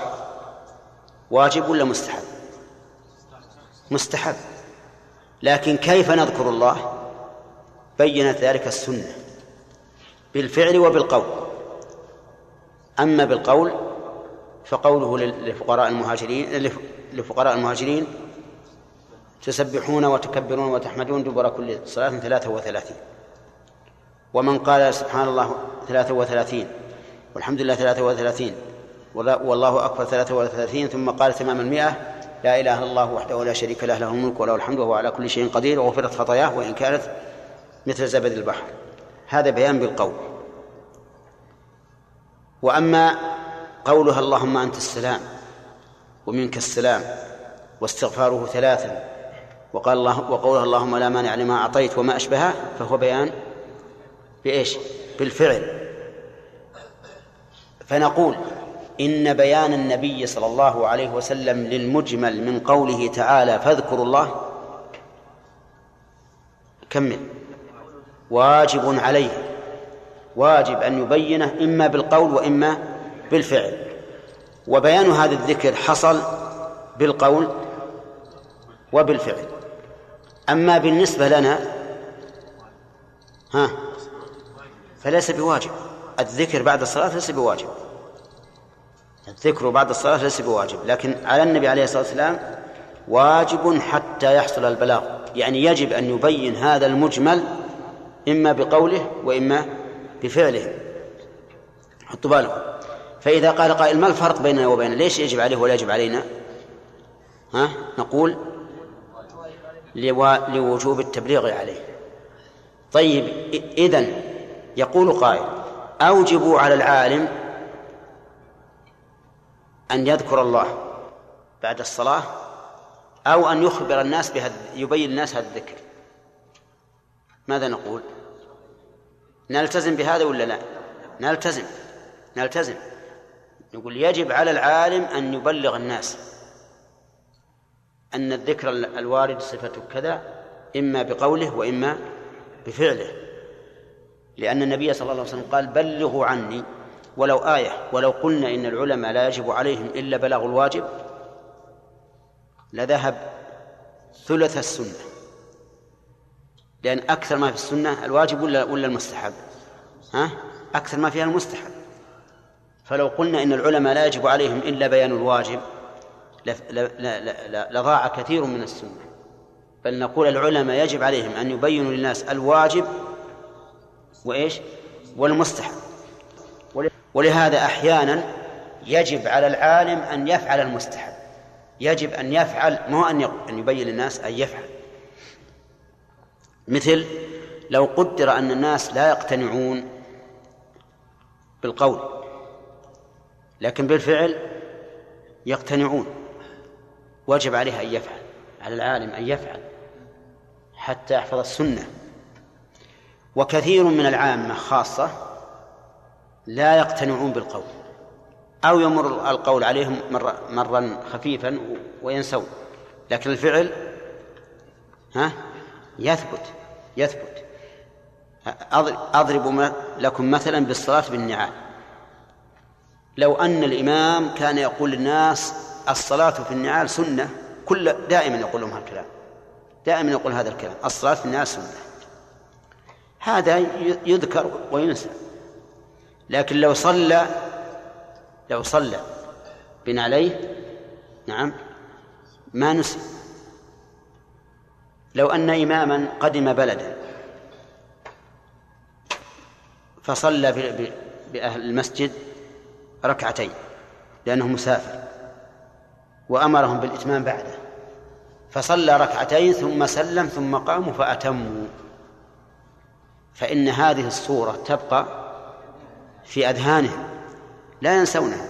A: واجب ولا مستحب؟ مستحب. لكن كيف نذكر الله؟ بينت ذلك السنة. بالفعل وبالقول. أما بالقول فقوله للفقراء المهاجرين لفقراء المهاجرين تسبحون وتكبرون وتحمدون دبر كل صلاة ثلاثة وثلاثين. ومن قال سبحان الله ثلاثة وثلاثين والحمد لله ثلاثة وثلاثين والله أكبر ثلاثة وثلاثين ثم قال تمام المئة لا إله إلا الله وحده لا شريك له له الملك وله الحمد وهو على كل شيء قدير وغفرت خطاياه وإن كانت مثل زبد البحر. هذا بيان بالقول. وأما قولها اللهم أنت السلام ومنك السلام واستغفاره ثلاثا وقال الله وقولها اللهم لا مانع لما أعطيت وما أشبهه فهو بيان بإيش؟ بالفعل. فنقول إن بيان النبي صلى الله عليه وسلم للمجمل من قوله تعالى فاذكروا الله كمل. واجب عليه. واجب أن يبينه إما بالقول وإما بالفعل. وبيان هذا الذكر حصل بالقول وبالفعل. أما بالنسبة لنا ها فليس بواجب. الذكر بعد الصلاة ليس بواجب. الذكر بعد الصلاة ليس بواجب. لكن على النبي عليه الصلاة والسلام واجب حتى يحصل البلاغ. يعني يجب أن يبين هذا المجمل إما بقوله وإما بفعله. حطوا بالكم. فإذا قال قائل ما الفرق بيننا وبينه؟ ليش يجب عليه ولا يجب علينا؟ ها؟ نقول لوجوب التبليغ عليه. طيب إذن يقول قائل أوجبوا على العالم أن يذكر الله بعد الصلاة أو أن يخبر الناس بهذا يبين الناس هذا الذكر. ماذا نقول؟ نلتزم بهذا ولا لا؟ نلتزم نلتزم. نقول يجب على العالم أن يبلغ الناس أن الذكر الوارد صفته كذا إما بقوله وإما بفعله. لأن النبي صلى الله عليه وسلم قال بلغوا عني ولو آية ولو قلنا إن العلماء لا يجب عليهم إلا بلاغ الواجب لذهب ثلث السنة. لأن أكثر ما في السنة الواجب ولا ولا المستحب؟ ها؟ أكثر ما فيها المستحب. فلو قلنا إن العلماء لا يجب عليهم إلا بيان الواجب لضاع كثير من السنة. بل نقول العلماء يجب عليهم أن يبينوا للناس الواجب وإيش؟ والمستحب. ولهذا أحيانا يجب على العالم أن يفعل المستحب. يجب أن يفعل مو أن أن يبين للناس أن يفعل. مثل لو قدر أن الناس لا يقتنعون بالقول لكن بالفعل يقتنعون وجب عليه أن يفعل على العالم أن يفعل حتى يحفظ السنة. وكثير من العامة خاصة لا يقتنعون بالقول أو يمر القول عليهم مرة مرا خفيفا وينسون لكن الفعل ها يثبت. يثبت. أضرب لكم مثلا بالصلاة بالنعال. لو أن الإمام كان يقول للناس الصلاة في النعال سنة كل دائما يقول لهم هالكلام. دائما يقول هذا الكلام. الصلاة في النعال سنة. هذا يذكر وينسى. لكن لو صلى لو صلى بنعليه نعم ما نسي لو أن إماما قدم بلدا فصلى بأهل المسجد ركعتين لأنه مسافر وأمرهم بالإتمام بعده. فصلى ركعتين ثم سلم ثم قاموا فأتموا. فإن هذه الصورة تبقى في أذهانهم لا ينسونها.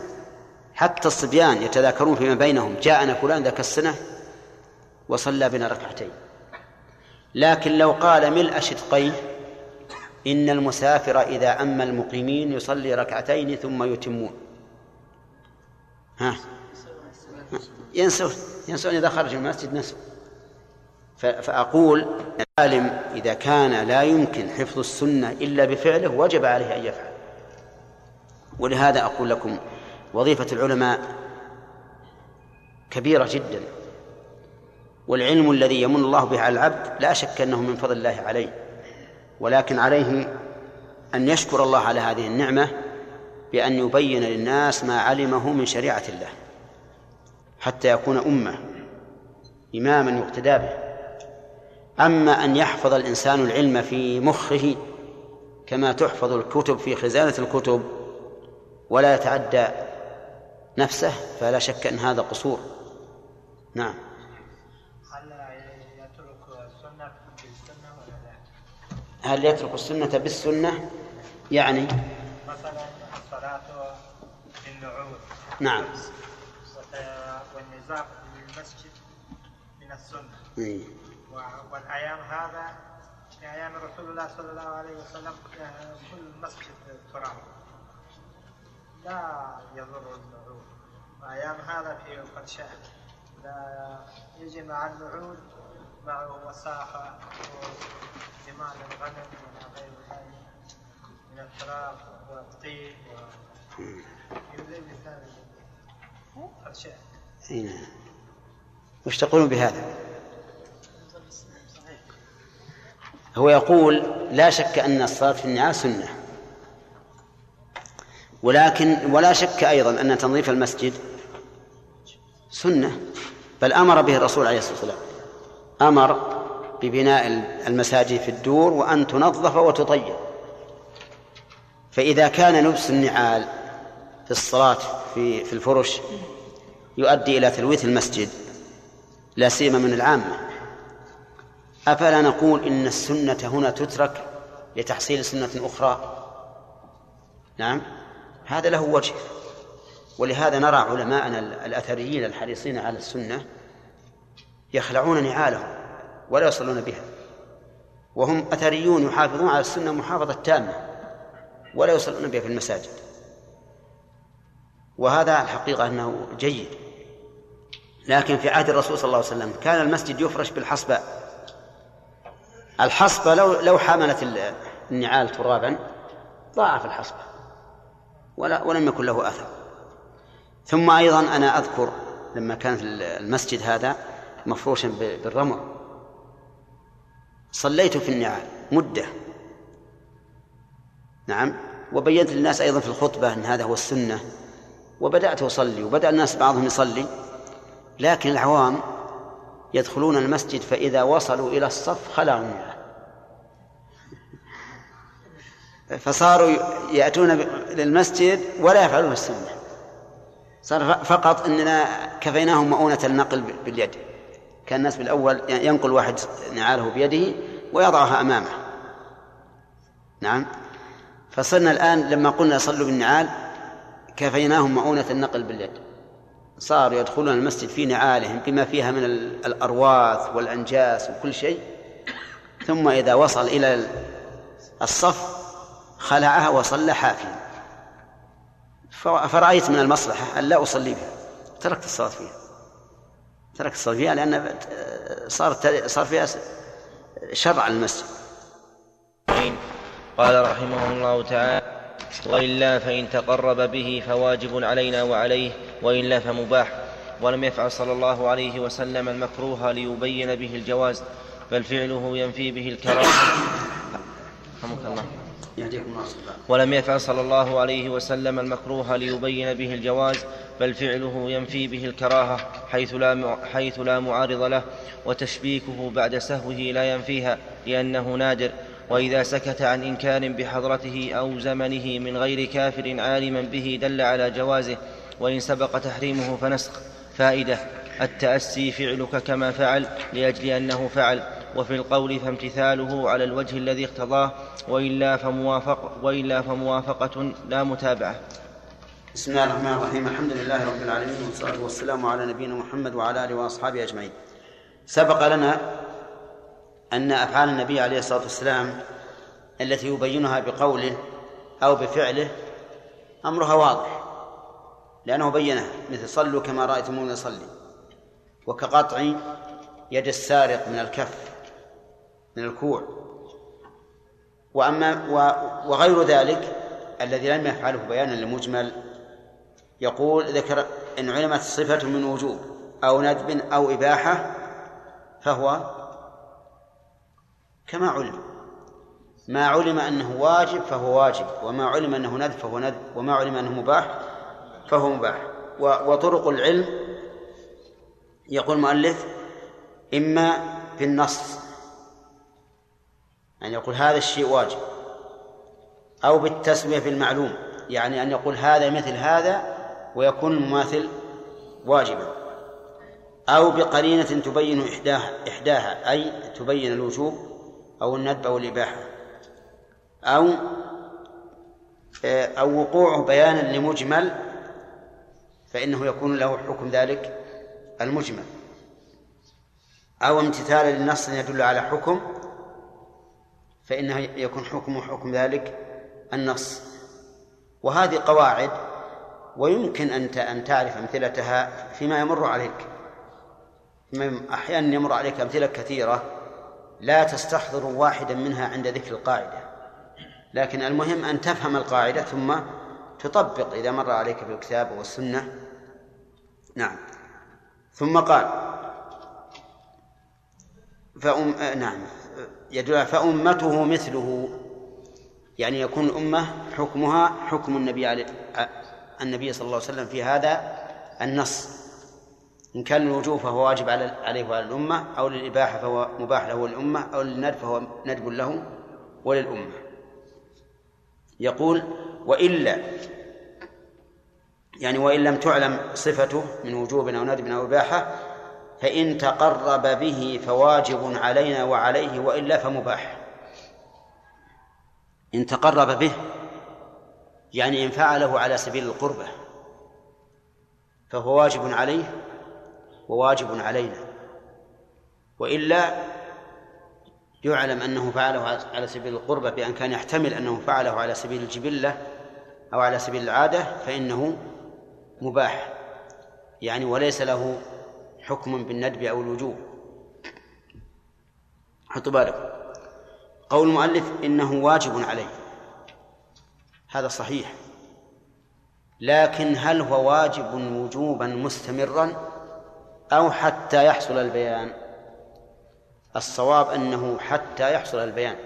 A: حتى الصبيان يتذاكرون فيما بينهم جاءنا فلان ذاك السنة وصلى بنا ركعتين. لكن لو قال ملء شدقيه إن المسافر إذا أما المقيمين يصلي ركعتين ثم يتمون. ها؟ ينسون ينسون إذا خرج من المسجد نسوا. فأقول العالم إذا كان لا يمكن حفظ السنة إلا بفعله وجب عليه أن يفعل. ولهذا أقول لكم وظيفة العلماء كبيرة جدا. والعلم الذي يمن الله به على العبد لا شك أنه من فضل الله عليه ولكن عليه أن يشكر الله على هذه النعمة بأن يبين للناس ما علمه من شريعة الله حتى يكون أمة إماما يقتدى به. أما أن يحفظ الإنسان العلم في مخه كما تحفظ الكتب في خزانة الكتب ولا يتعدى نفسه فلا شك أن هذا قصور. نعم
D: هل يترك السنة بالسنة ولا لا؟
A: هل يترك السنة بالسنة؟ يعني
D: مثلا الصلاة بالنعود
A: نعم.
D: والنزاع في المسجد من السنة.
A: إيه.
D: والأيام هذا في أيام رسول الله صلى الله عليه وسلم آه، كل مسجد تراب. لا يضر النعود وأيام هذا في الفرشاة لا يجي مع النعود معه وساخة ودماء الغنم وما غير ذلك من التراب والطين و يلبس هذا الفرشاة
A: أي نعم وش تقولون بهذا؟ هو يقول لا شك أن الصلاة في النعال سنة. ولكن ولا شك أيضا أن تنظيف المسجد سنة. بل أمر به الرسول عليه الصلاة والسلام. أمر ببناء المساجد في الدور وأن تنظف وتطيب. فإذا كان لبس النعال في الصلاة في في الفرش يؤدي إلى تلويث المسجد لا سيما من العامة. أفلا نقول إن السنة هنا تترك لتحصيل سنة أخرى؟ نعم هذا له وجه. ولهذا نرى علماءنا الأثريين الحريصين على السنة يخلعون نعالهم ولا يصلون بها. وهم أثريون يحافظون على السنة محافظة تامة ولا يصلون بها في المساجد. وهذا الحقيقة أنه جيد. لكن في عهد الرسول صلى الله عليه وسلم كان المسجد يفرش بالحصباء الحصبة لو لو حملت النعال ترابا ضاعف الحصبة. ولا ولم يكن له أثر. ثم أيضا أنا أذكر لما كان المسجد هذا مفروشا بالرمل. صليت في النعال مدة. نعم. وبينت للناس أيضا في الخطبة أن هذا هو السنة. وبدأت أصلي وبدأ الناس بعضهم يصلي. لكن العوام يدخلون المسجد فإذا وصلوا إلى الصف خلعوا النعال. فصاروا يأتون للمسجد ولا يفعلون السنة. صار فقط أننا كفيناهم مؤونة النقل باليد. كان الناس بالأول ينقل واحد نعاله بيده ويضعها أمامه. نعم. فصرنا الآن لما قلنا صلوا بالنعال كفيناهم مؤونة النقل باليد. صاروا يدخلون المسجد في نعالهم بما فيها من الأرواث والأنجاس وكل شيء. ثم إذا وصل إلى الصف خلعها وصلى حافيا فرأيت من المصلحة أن لا أصلي بها. تركت الصلاة فيها. تركت الصلاة فيها لأن صارت صار فيها شر على المسجد
E: قال رحمه الله تعالى وإلا فإن تقرب به فواجب علينا وعليه وإلا فمباح. ولم يفعل صلى الله عليه وسلم المكروه ليبين به الجواز بل فعله ينفي به الكراهة. رحمك الله. ولم يفعل صلى الله عليه وسلم المكروه ليبين به الجواز بل فعله ينفي به الكراهة حيث لا حيث لا معارض له وتشبيكه بعد سهوه لا ينفيها لأنه نادر. وإذا سكت عن إنكار بحضرته أو زمنه من غير كافر عالما به دل على جوازه وإن سبق تحريمه فنسخ. فائدة التأسي فعلك كما فعل لأجل أنه فعل. وفي القول فامتثاله على الوجه الذي اقتضاه وإلا فموافق وإلا فموافقة لا متابعة.
A: بسم الله الرحمن الرحيم. الحمد لله رب العالمين والصلاة والسلام على نبينا محمد وعلى آله وأصحابه أجمعين. سبق لنا أن أفعال النبي عليه الصلاة والسلام التي يبينها بقوله أو بفعله أمرها واضح لأنه بينها مثل صلوا كما رأيتموني أصلي وكقطع يد السارق من الكف من الكوع. وأما وغير ذلك الذي لم يفعله بيانا لمجمل يقول ذكر إن علمت صفة من وجوب أو ندب أو إباحة فهو كما علم. ما علم أنه واجب فهو واجب وما علم أنه ندب فهو ندب وما علم أنه مباح فهو مباح. وطرق العلم يقول المؤلف إما بالنص يعني يقول هذا الشيء واجب أو بالتسوية في المعلوم يعني أن يقول هذا مثل هذا ويكون المماثل واجبا. أو بقرينة تبين إحداها, إحداها أي تبين الوجوب أو الندب أو الإباحة. أو أو وقوعه بيانا لمجمل فإنه يكون له حكم ذلك المجمل. أو امتثالا للنص يدل على حكم فإنه يكون حكمه حكم ذلك النص. وهذه قواعد ويمكن أن أن تعرف أمثلتها فيما يمر عليك. أحيانا يمر عليك أمثلة كثيرة لا تستحضر واحدا منها عند ذكر القاعدة. لكن المهم أن تفهم القاعدة ثم تطبق إذا مر عليك بالكتاب والسنة. نعم. ثم قال فأم آه، نعم. يدل فأمته مثله. يعني يكون الأمة حكمها حكم النبي عليه النبي صلى الله عليه وسلم في هذا النص. إن كان الوجوب فهو واجب على عليه وعلى الأمة أو للإباحة فهو مباح له وللأمة أو للندب فهو ندب له وللأمة. يقول وإلا يعني وإن لم تعلم صفته من وجوب أو ندب أو إباحة فإن تقرب به فواجب علينا وعليه وإلا فمباح. إن تقرب به يعني إن فعله على سبيل القربة فهو واجب عليه وواجب علينا. وإلا يعلم أنه فعله على سبيل القربة بأن كان يحتمل أنه فعله على سبيل الجبلة أو على سبيل العادة فإنه مباح. يعني وليس له حكم بالندب أو الوجوب. حطوا بالكم. قول المؤلف إنه واجب عليه. هذا صحيح. لكن هل هو واجب وجوبا مستمرا أو حتى يحصل البيان؟ الصواب أنه حتى يحصل البيان.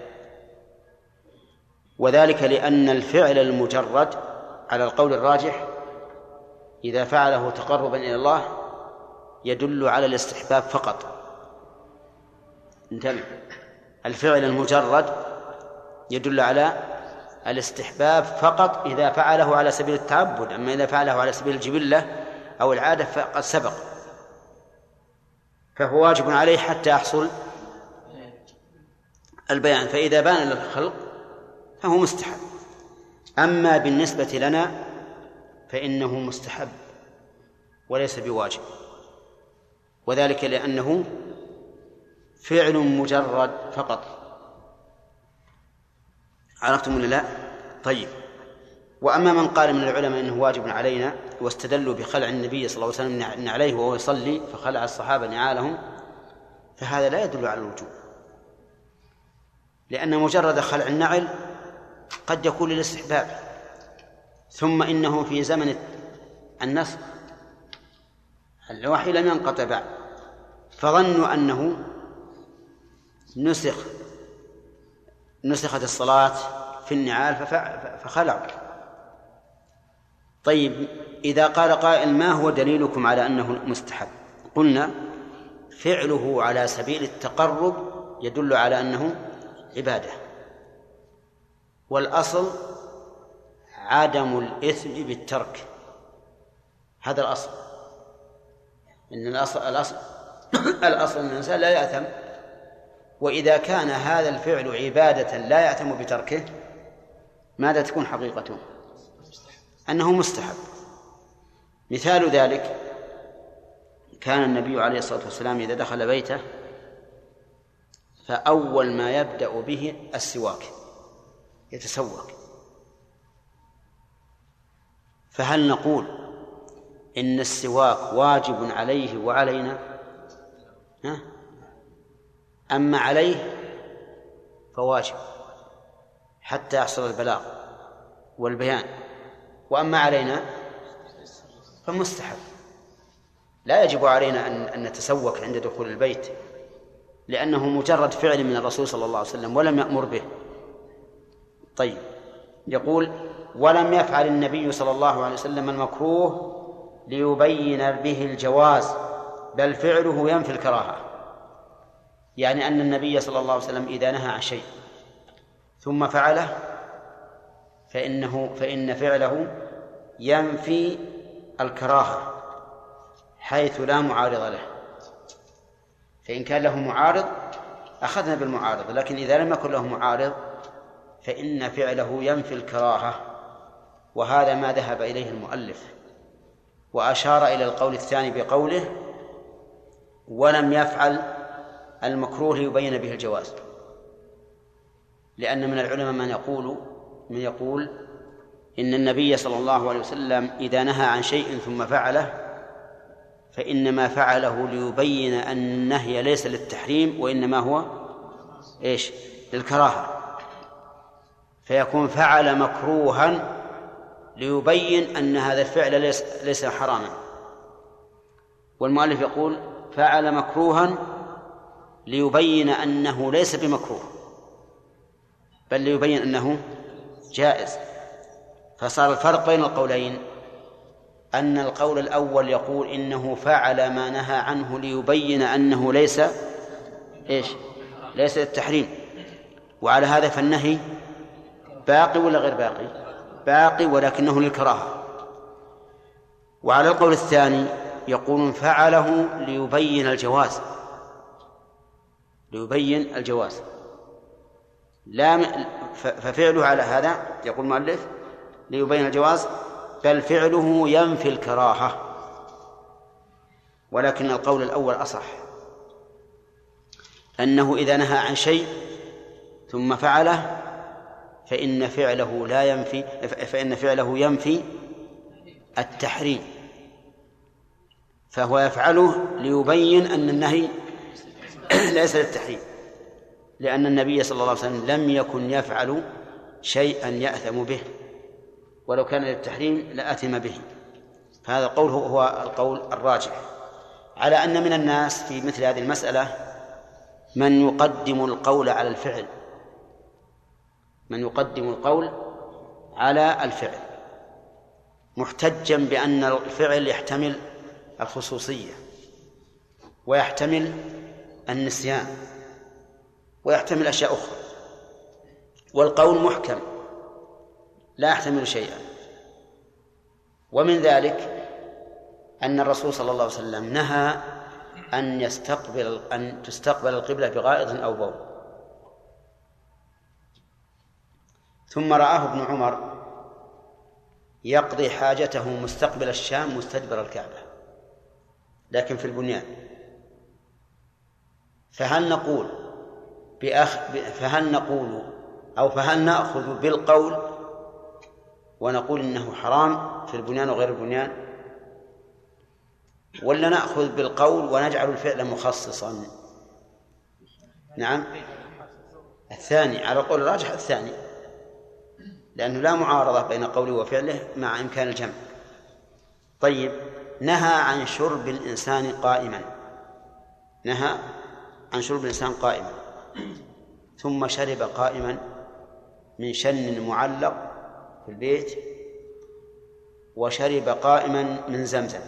A: وذلك لأن الفعل المجرد على القول الراجح إذا فعله تقربا إلى الله يدل على الاستحباب فقط. انتبه. الفعل المجرد يدل على الاستحباب فقط إذا فعله على سبيل التعبد أما إذا فعله على سبيل الجبلة أو العادة فقد سبق. فهو واجب عليه حتى يحصل البيان. فإذا بان للخلق فهو مستحب. أما بالنسبة لنا فإنه مستحب وليس بواجب. وذلك لأنه فعل مجرد فقط. عرفتم ولا لا؟ طيب. وأما من قال من العلماء أنه واجب علينا واستدلوا بخلع النبي صلى الله عليه وسلم عليه وهو يصلي فخلع الصحابة نعالهم فهذا لا يدل على الوجوب. لأن مجرد خلع النعل قد يكون للاستحباب. ثم إنه في زمن النسخ الوحي لم ينقطع بعد فظنوا أنه نسخ نسخت الصلاة في النعال فخلعوا طيب إذا قال قائل ما هو دليلكم على أنه مستحب؟ قلنا فعله على سبيل التقرب يدل على أنه عبادة. والأصل عدم الإثم بالترك. هذا الأصل. إن <coughs> الأصل الأصل الأصل أن الإنسان لا يأثم وإذا كان هذا الفعل عبادة لا يأتم بتركه ماذا تكون حقيقته؟ أنه مستحب. مثال ذلك كان النبي عليه الصلاة والسلام إذا دخل بيته فأول ما يبدأ به السواك يتسوك فهل نقول إن السواك واجب عليه وعلينا؟ ها؟ أما عليه فواجب حتى يحصل البلاغ والبيان. وأما علينا فمستحب. لا يجب علينا أن أن نتسوك عند دخول البيت لأنه مجرد فعل من الرسول صلى الله عليه وسلم ولم يأمر به. طيب يقول ولم يفعل النبي صلى الله عليه وسلم المكروه ليبين به الجواز بل فعله ينفي الكراهة. يعني أن النبي صلى الله عليه وسلم إذا نهى عن شيء ثم فعله فإنه فإن فعله ينفي الكراهة حيث لا معارض له. فإن كان له معارض أخذنا بالمعارض لكن إذا لم يكن له معارض فإن فعله ينفي الكراهة وهذا ما ذهب إليه المؤلف وأشار إلى القول الثاني بقوله ولم يفعل المكروه ليبين به الجواز. لأن من العلماء من يقول من يقول إن النبي صلى الله عليه وسلم إذا نهى عن شيء ثم فعله فإنما فعله ليبين أن النهي ليس للتحريم وإنما هو إيش؟ للكراهة. فيكون فعل مكروها ليبين أن هذا الفعل ليس, ليس حراما. والمؤلف يقول فعل مكروها ليبين أنه ليس بمكروه بل ليبين أنه جائز. فصار الفرق بين القولين أن القول الأول يقول إنه فعل ما نهى عنه ليبين أنه ليس إيش؟ ليس للتحريم. وعلى هذا فالنهي باقي ولا غير باقي؟ باقي ولكنه للكراهة. وعلى القول الثاني يقولون فعله ليبين الجواز. ليبين الجواز. لا ففعله على هذا يقول المؤلف ليبين الجواز بل فعله ينفي الكراهة. ولكن القول الأول أصح. أنه إذا نهى عن شيء ثم فعله فإن فعله لا ينفي فإن فعله ينفي التحريم. فهو يفعله ليبين أن النهي ليس للتحريم لأن النبي صلى الله عليه وسلم لم يكن يفعل شيئا يأثم به. ولو كان للتحريم لأثم به. فهذا القول هو القول الراجح. على أن من الناس في مثل هذه المسألة من يقدم القول على الفعل. من يقدم القول على الفعل. محتجا بأن الفعل يحتمل الخصوصية. ويحتمل النسيان ويحتمل أشياء أخرى. والقول محكم لا يحتمل شيئا. ومن ذلك أن الرسول صلى الله عليه وسلم نهى أن يستقبل أن تستقبل القبلة بغائط أو بول. ثم رآه ابن عمر يقضي حاجته مستقبل الشام مستدبر الكعبة لكن في البنيان. فهل نقول بأخ فهل نقول أو فهل نأخذ بالقول ونقول إنه حرام في البنيان وغير البنيان؟ ولا نأخذ بالقول ونجعل الفعل مخصصا؟ نعم. الثاني على قول الراجح الثاني لأنه لا معارضة بين قوله وفعله مع إمكان الجمع. طيب نهى عن شرب الإنسان قائما. نهى عن شرب الإنسان قائما. ثم شرب قائما من شن معلق في البيت وشرب قائما من زمزم.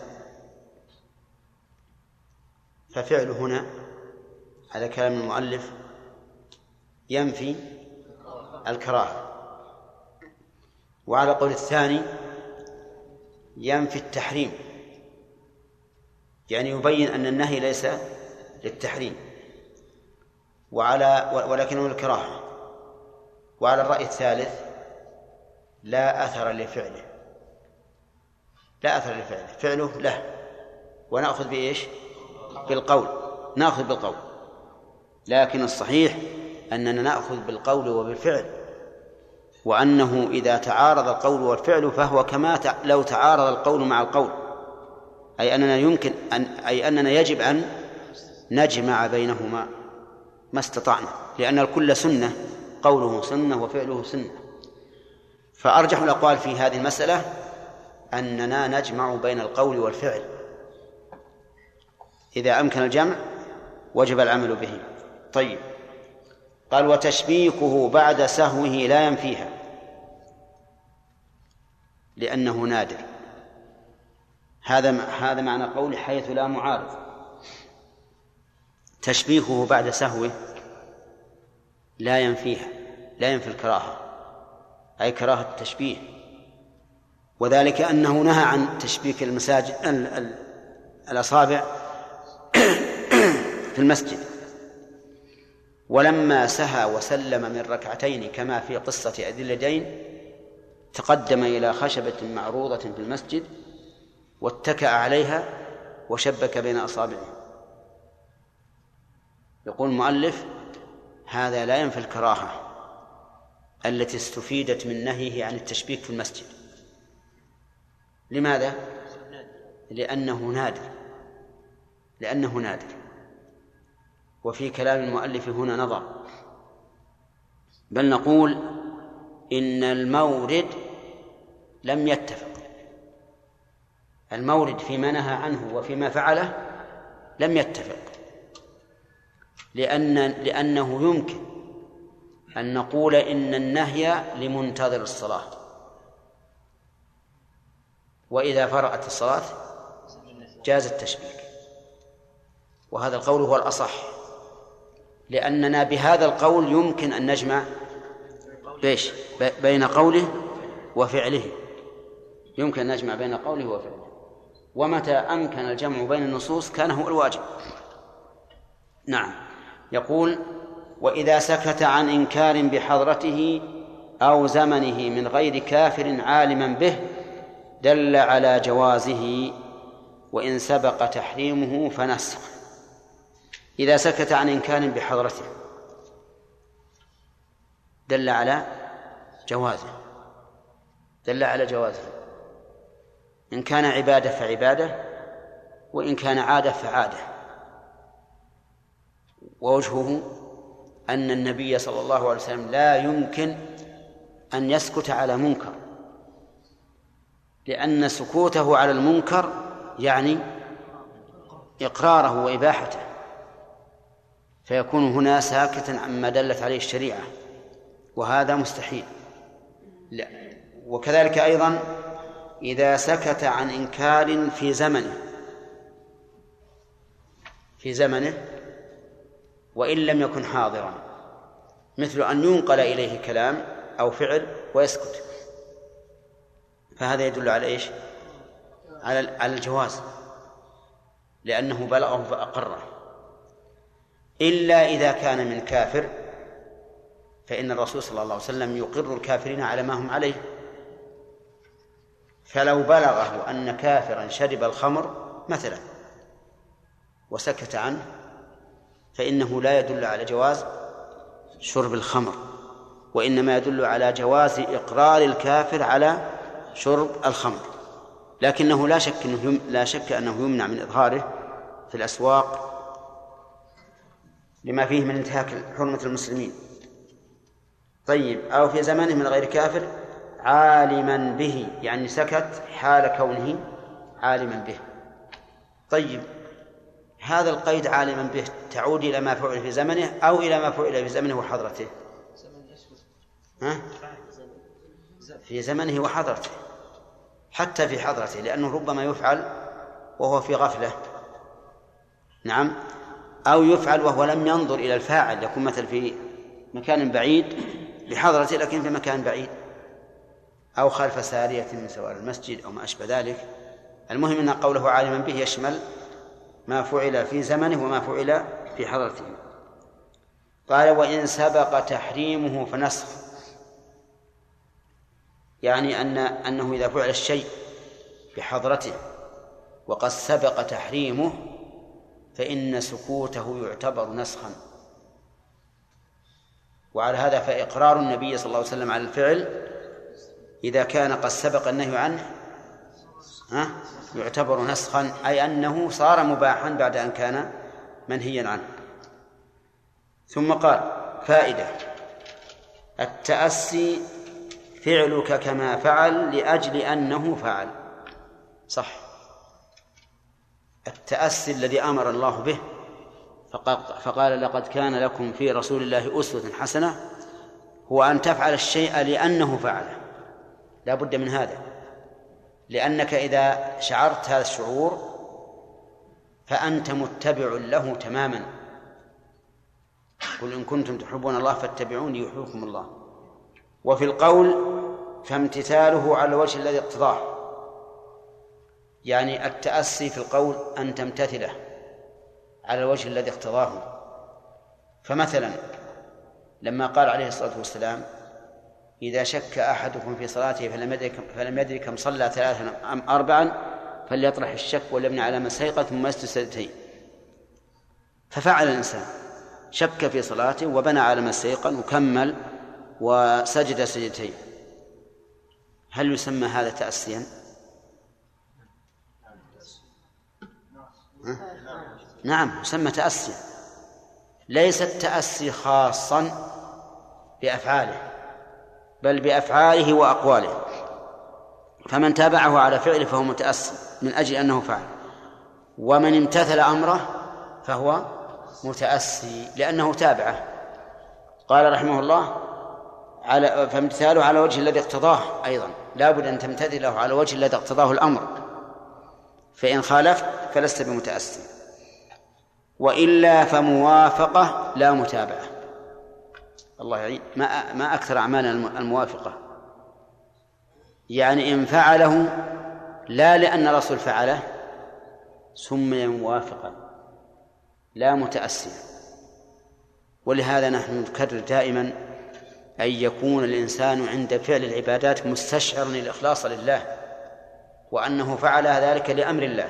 A: ففعل هنا هذا كلام المؤلف ينفي الكراهة. وعلى قول الثاني ينفي التحريم يعني يبين أن النهي ليس للتحريم. وعلى ولكنه الكراهة. وعلى الرأي الثالث لا أثر لفعله. لا أثر لفعله. فعله له. ونأخذ بإيش؟ بالقول. نأخذ بالقول. لكن الصحيح أننا نأخذ بالقول وبالفعل. وأنه إذا تعارض القول والفعل فهو كما لو تعارض القول مع القول. أي أننا يمكن أن أي أننا يجب أن نجمع بينهما. ما استطعنا لأن الكل سنة قوله سنة وفعله سنة. فأرجح الأقوال في هذه المسألة أننا نجمع بين القول والفعل. إذا أمكن الجمع وجب العمل به. طيب. قال وتشبيكه بعد سهوه لا ينفيها. لأنه نادر. هذا هذا معنى قول حيث لا معارض. تشبيهه بعد سهوه لا ينفيها لا ينفي الكراهة أي كراهة التشبيه. وذلك أنه نهى عن تشبيك المساجد الأصابع في المسجد. ولما سهى وسلم من ركعتين كما في قصة أذي اليدين تقدم إلى خشبة معروضة في المسجد واتكأ عليها وشبك بين أصابعه. يقول المؤلف هذا لا ينفي الكراهة التي استفيدت من نهيه عن التشبيك في المسجد. لماذا؟ لأنه نادر. لأنه نادر. وفي كلام المؤلف هنا نظر. بل نقول إن المورد لم يتفق. المورد فيما نهى عنه وفيما فعله لم يتفق. لأن لأنه يمكن أن نقول إن النهي لمنتظر الصلاة. وإذا فرغت الصلاة جاز التشبيك. وهذا القول هو الأصح. لأننا بهذا القول يمكن أن نجمع بيش بين قوله وفعله. يمكن أن نجمع بين قوله وفعله. ومتى أمكن الجمع بين النصوص كان هو الواجب. نعم. يقول وإذا سكت عن إنكار بحضرته أو زمنه من غير كافر عالما به دل على جوازه وإن سبق تحريمه فنسخ. إذا سكت عن إنكار بحضرته دل على جوازه. دل على جوازه. إن كان عبادة فعبادة وإن كان عادة فعادة. ووجهه أن النبي صلى الله عليه وسلم لا يمكن أن يسكت على منكر لأن سكوته على المنكر يعني إقراره وإباحته فيكون هنا ساكتا عما دلت عليه الشريعة وهذا مستحيل. لا وكذلك أيضا إذا سكت عن إنكار في زمنه في زمنه وإن لم يكن حاضرا. مثل أن ينقل إليه كلام أو فعل ويسكت. فهذا يدل على إيش؟ على على الجواز. لأنه بلغه فأقره. إلا إذا كان من كافر فإن الرسول صلى الله عليه وسلم يقر الكافرين على ما هم عليه. فلو بلغه أن كافرا شرب الخمر مثلا وسكت عنه فإنه لا يدل على جواز شرب الخمر وإنما يدل على جواز إقرار الكافر على شرب الخمر لكنه لا شك أنه. لا شك أنه يمنع من إظهاره في الأسواق لما فيه من انتهاك حرمة المسلمين طيب أو في زمانه من غير كافر عالما به يعني سكت حال كونه عالما به طيب هذا القيد عالما به تعود إلى ما فعل في زمنه أو إلى ما فعل في زمنه وحضرته. ها؟ في زمنه وحضرته. حتى في حضرته لأنه ربما يفعل وهو في غفلة. نعم. أو يفعل وهو لم ينظر إلى الفاعل يكون مثل في مكان بعيد بحضرته لكن في مكان بعيد. أو خلف سارية من سوار المسجد أو ما أشبه ذلك. المهم أن قوله عالما به يشمل ما فعل في زمنه وما فعل في حضرته. قال وإن سبق تحريمه فنسخ. يعني أن أنه إذا فعل الشيء بحضرته وقد سبق تحريمه فإن سكوته يعتبر نسخا. وعلى هذا فإقرار النبي صلى الله عليه وسلم على الفعل إذا كان قد سبق النهي عنه ها؟ يعتبر نسخا أي أنه صار مباحا بعد أن كان منهيا عنه. ثم قال فائدة التأسي فعلك كما فعل لأجل أنه فعل. صح. التأسي الذي أمر الله به فقال لقد كان لكم في رسول الله أسوة حسنة هو أن تفعل الشيء لأنه فعله. لا بد من هذا. لأنك إذا شعرت هذا الشعور فأنت متبع له تماما. قل إن كنتم تحبون الله فاتبعوني يحبكم الله. وفي القول فامتثاله على الوجه الذي اقتضاه. يعني التأسي في القول أن تمتثله على الوجه الذي اقتضاه. فمثلا لما قال عليه الصلاة والسلام إذا شك أحدكم في صلاته فلم يدرك فلم يدرك كم صلى ثلاثا أم أربعا فليطرح الشك وليبني على ما استيقظ ثم يسجد سجدتين. ففعل الإنسان. شك في صلاته وبنى على ما استيقن وكمل وسجد سجدتين. هل يسمى هذا تأسيا؟ نعم يسمى تأسيا. ليس التأسي خاصا بأفعاله. بل بأفعاله وأقواله. فمن تابعه على فعله فهو متأسي من أجل أنه فعل ومن امتثل أمره فهو متأسي لأنه تابعه. قال رحمه الله على فامتثاله على وجه الذي اقتضاه أيضا. لا بد أن تمتثله على وجه الذي اقتضاه الأمر. فإن خالفت فلست بمتأسي وإلا فموافقة لا متابعة. الله يعين. ما ما أكثر أعمال الموافقة. يعني إن فعله لا لأن الرسول فعله سمي موافقا لا متأسيا ولهذا نحن نكرر دائما أن يكون الإنسان عند فعل العبادات مستشعرا الإخلاص لله وأنه فعل ذلك لأمر الله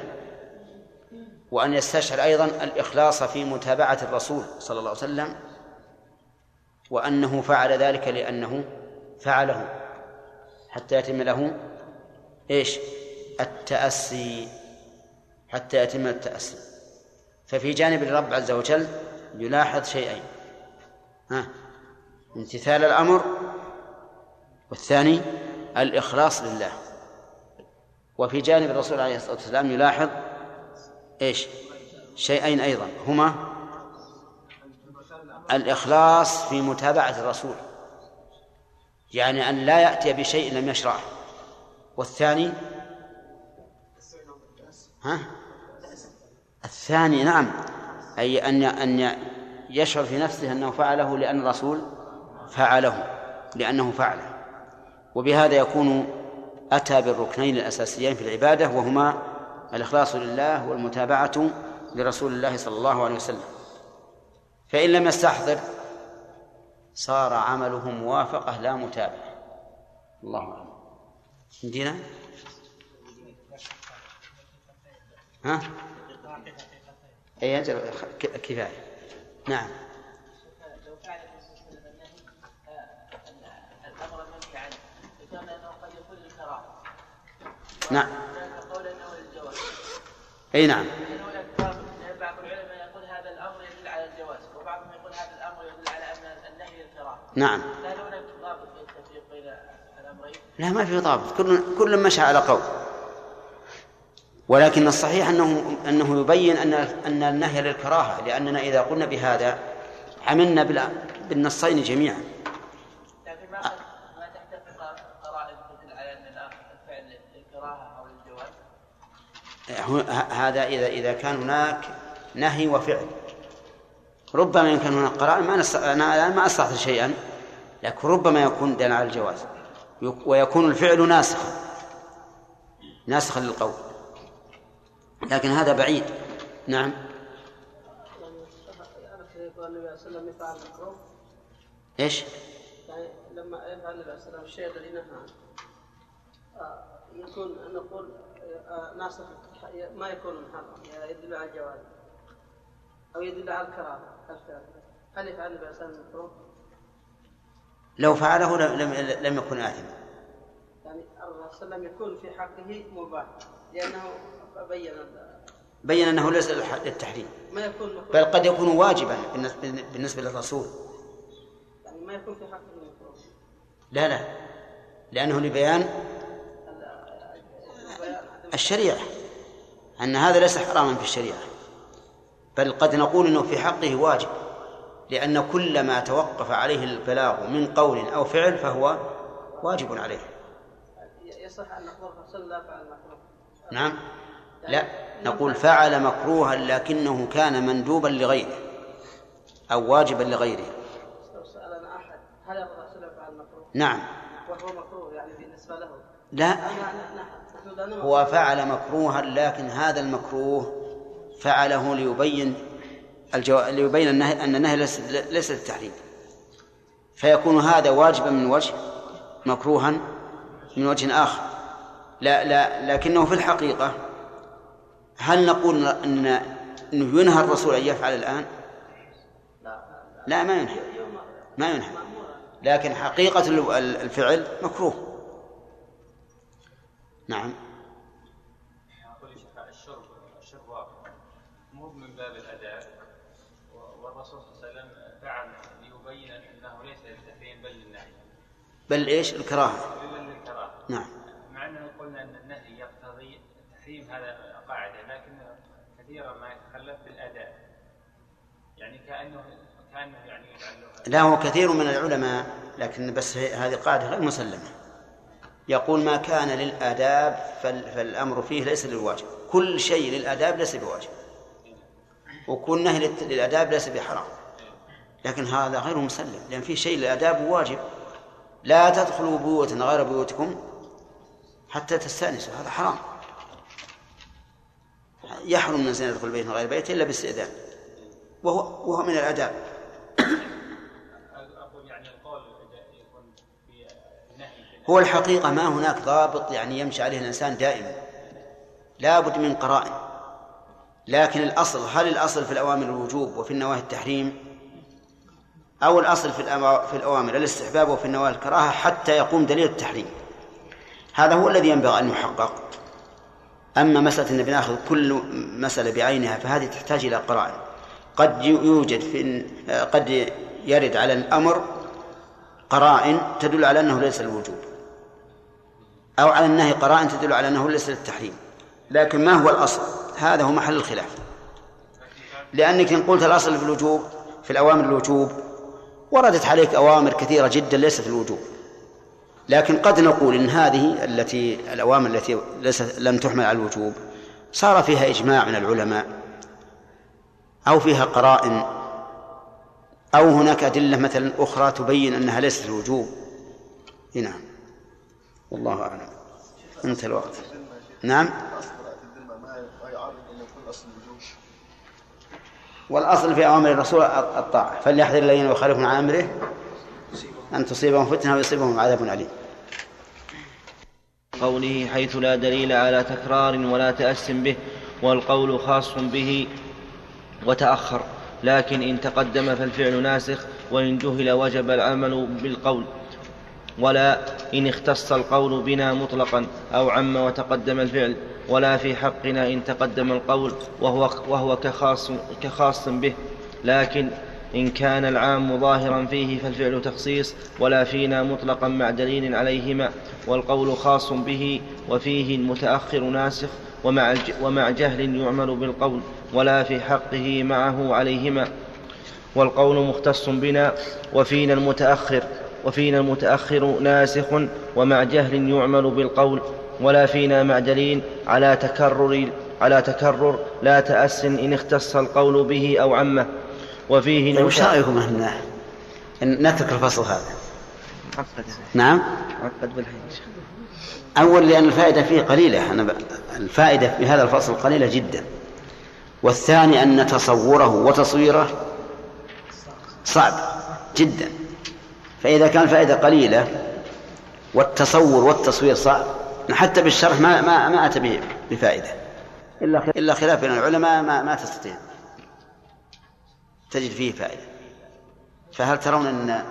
A: وأن يستشعر أيضا الإخلاص في متابعة الرسول صلى الله عليه وسلم وأنه فعل ذلك لأنه فعله. حتى يتم له إيش؟ التأسي. حتى يتم التأسي. ففي جانب الرب عز وجل يلاحظ شيئين. ها؟ امتثال الأمر والثاني الإخلاص لله. وفي جانب الرسول عليه الصلاة والسلام يلاحظ إيش؟ شيئين أيضا. هما الإخلاص في متابعة الرسول يعني أن لا يأتي بشيء لم يشرعه. والثاني؟ ها؟ الثاني نعم أي أن أن يشعر في نفسه أنه فعله لأن الرسول فعله لأنه فعله. وبهذا يكون أتى بالركنين الأساسيين في العبادة وهما الإخلاص لله والمتابعة لرسول الله صلى الله عليه وسلم. فإن لم يستحضر صار عمله موافقة لا متابعة. الله أعلم. عندنا؟ ها؟ أي أجل كفاية. نعم.
H: لو فعل الامر المنهي عنه ذكرنا انه قد يكون للكراهه
A: نعم
H: هناك قول انه للجواز
A: أي نعم
H: لأن هناك فرق لأن بعض العلماء يقول هذا الامر يدل على الجواز وبعضهم يقول هذا الامر يدل على ان النهي للكراهه
A: نعم.
H: فهل هناك ضابط في التفريق بين الأمرين؟
A: لا ما في ضابط. كل كل مشى على قول. ولكن الصحيح أنه أنه يبين أن أن النهي للكراهة لأننا إذا قلنا بهذا عملنا بال- بالنصين جميعا.
H: لكن ما ما تحتفظ قرائن تدل على أن الفعل للكراهة أو للجواز؟
A: هو- ه- هذا إذا إذا كان هناك نهي وفعل. ربما يمكن هناك قرائن ما. أنا الآن ما استحضر شيئا لكن ربما يكون دل على الجواز يك- ويكون الفعل ناسخا ناسخا للقول لكن هذا بعيد نعم إيش؟
I: يعني لما يفعل النبي عليه الشيء الذي نهى آه، يكون نقول آه، ناسخ ما يكون محرم يدل على الجواز أو يدل على الفعل. هل يفعل وسلم المكروه؟
A: لو فعله لم, لم, لم يكن آثما.
I: يعني الرسول صلى الله عليه وسلم يكون في حقه مباح لأنه بين
A: بين أنه ليس للتحريم.
I: ما يكون مكروه
A: بل قد يكون واجبا بالنسبة, للرسول.
I: يعني ما يكون في حقه مكروه
A: لا لا. لأنه لبيان الشريعة أن هذا ليس حراما في الشريعة. بل قد نقول أنه في حقه واجب لأن كل ما توقف عليه البلاغ من قول أو فعل فهو واجب عليه.
I: يصح أن نقول الرسول لا فعل المكروه
A: نعم. لا نقول فعل. مكروها لكنه كان مندوبا لغيره أو واجبا لغيره.
I: سألنا أحد هل الرسول يفعل المكروه؟
A: نعم.
I: وهو مكروه يعني بالنسبة له.
A: لا. هو فعل مكروها لكن هذا المكروه فعله ليبين الجو... ليبين النهي أن النهي ليس ليس للتحريم. فيكون هذا واجبا من وجه مكروها من وجه آخر. لا لا لكنه في الحقيقة هل نقول أن أنه ينهى الرسول أن يفعل الآن؟ لا ما ينهى. ما ينهى. لكن حقيقة ال- الفعل مكروه. نعم
J: أقول يا شيخ الشرب الشرب واقع مو من باب الأداء و- والرسول صلى الله عليه وسلم فعل ليبين أنه ليس للتحريم بل للنهي
A: بل إيش؟ الكراهة. نعم.
J: مع أنه قلنا أن النهي يقتضي التحريم هذا قاعدة لكن كثيرا ما يتخلف بالأداء. يعني كأنه كأنه يعني
A: لا هو كثير من العلماء لكن بس هذه قاعدة غير مسلمة. يقول ما كان للآداب فال- فالأمر فيه ليس للواجب كل شيء للآداب ليس بواجب. وكل نهي للآداب ليس بحرام. لكن هذا غير مسلم لأن في شيء للآداب واجب. لا تدخلوا بيوتا غير بيوتكم حتى تستأنسوا هذا حرام. يحرم من الإنسان يدخل بيت غير بيته إلا باستئذان وهو وهو من الآداب <coughs> هو الحقيقة ما هناك ضابط يعني يمشي عليه الإنسان دائما لا بد من قرائن لكن الأصل هل الأصل في الأوامر الوجوب وفي النواهي التحريم؟ أو الأصل في في الأوامر الاستحباب وفي النواهي الكراهة حتى يقوم دليل التحريم. هذا هو الذي ينبغي أن يحقق. أما مسألة أن بناخذ كل مسألة بعينها فهذه تحتاج إلى قرائن قد يوجد في قد يرد على الأمر قرائن تدل على أنه ليس الوجوب أو على النهي قرائن تدل على أنه ليس للتحريم. لكن ما هو الأصل؟ هذا هو محل الخلاف. لأنك إن قلت الأصل في الوجوب في الأوامر الوجوب وردت عليك أوامر كثيرة جدا ليست الوجوب. لكن قد نقول إن هذه التي الأوامر التي ليست لم تحمل على الوجوب صار فيها إجماع من العلماء أو فيها قرائن أو هناك أدلة مثلا أخرى تبين أنها ليست الوجوب. نعم. والله أعلم. انتهى الوقت. نعم
G: اصل براءة الذمة ما ما يعارض ان يكون اصل الوجوب
A: والأصل في أوامر الرسول الطاعة. فليحذر الذين يخالفون عن أمره أن تصيبهم فتنة ويصيبهم عذاب أليم.
E: قوله حيث لا دليل على تكرار ولا تأس به والقول خاص به وتأخر لكن إن تقدم فالفعل ناسخ وإن جهل وجب العمل بالقول. ولا إن اختص القول بنا مطلقا أو عم وتقدم الفعل ولا في حقنا إن تقدم القول وهو, وهو كخاص, كخاص به. لكن إن كان العام ظاهرا فيه فالفعل تخصيص ولا فينا مطلقا مع دليل عليهما والقول خاص به وفيه المتأخر ناسخ ومع, ومع جهل يعمل بالقول ولا في حقه معه عليهما. والقول مختص بنا وفينا المتأخر. وفينا المتأخر ناسخ ومع جهل يعمل بالقول ولا فينا مع دليل على تكرر على تكرر لا تأس إن اختص القول به أو عمه. وفيه
A: طيب وش رأيكم أن نترك الفصل هذا. نعم؟
E: بالحين
A: أول لأن الفائدة فيه قليلة. أنا ب... الفائدة في هذا الفصل قليلة جدا. والثاني أن تصوره وتصويره صعب جدا. فإذا كان الفائدة قليلة والتصور والتصوير صعب حتى بالشرح ما ما ما أتى به بفائدة. إلا إلا خلاف بين العلماء ما ما تستطيع. تجد فيه فائدة. فهل ترون أن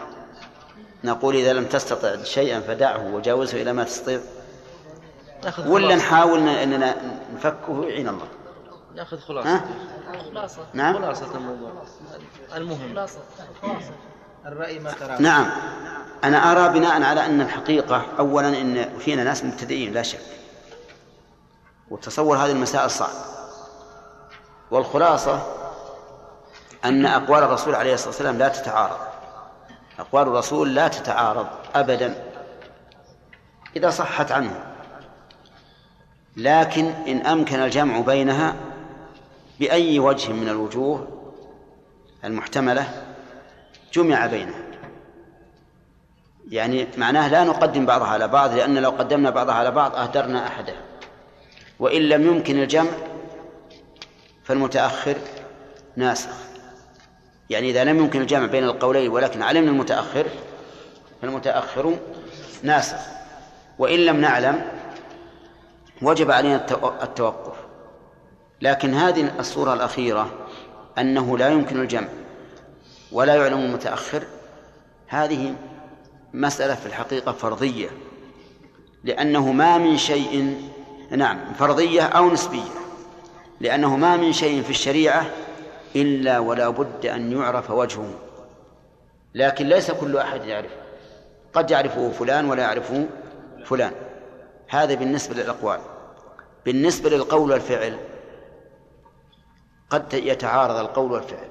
A: نقول إذا لم تستطع شيئا فدعه وجاوزه إلى ما تستطيع؟ ولا نحاول أننا نفكه يعين الله.
E: نأخذ خلاصة.
K: خلاصة.
A: نعم؟
E: خلاصة الموضوع. المهم.
K: خلاصة.
D: الرأي ما ترى
A: نعم. أنا أرى بناء على أن الحقيقة أولا أن فينا ناس مبتدئين لا شك. وتصور هذه المسائل صعب. والخلاصة أن أقوال الرسول عليه الصلاة والسلام لا تتعارض. أقوال الرسول لا تتعارض أبدا إذا صحت عنه. لكن إن أمكن الجمع بينها بأي وجه من الوجوه المحتملة جمع بينها. يعني معناه لا نقدم بعضها على بعض لأن لو قدمنا بعضها على بعض أهدرنا أحدها وإن لم يمكن الجمع فالمتأخر ناسخ. يعني إذا لم يمكن الجمع بين القولين ولكن علمنا المتأخر فالمتأخر ناسخ. وإن لم نعلم وجب علينا التوقف. لكن هذه الصورة الأخيرة أنه لا يمكن الجمع. ولا يعلم المتأخر. هذه مسألة في الحقيقة فرضية لأنه ما من شيء نعم فرضية أو نسبية لأنه ما من شيء في الشريعة إلا ولا بد أن يعرف وجهه. لكن ليس كل أحد يعرفه قد يعرفه فلان ولا يعرفه فلان. هذا بالنسبة للأقوال. بالنسبة للقول والفعل قد يتعارض القول والفعل.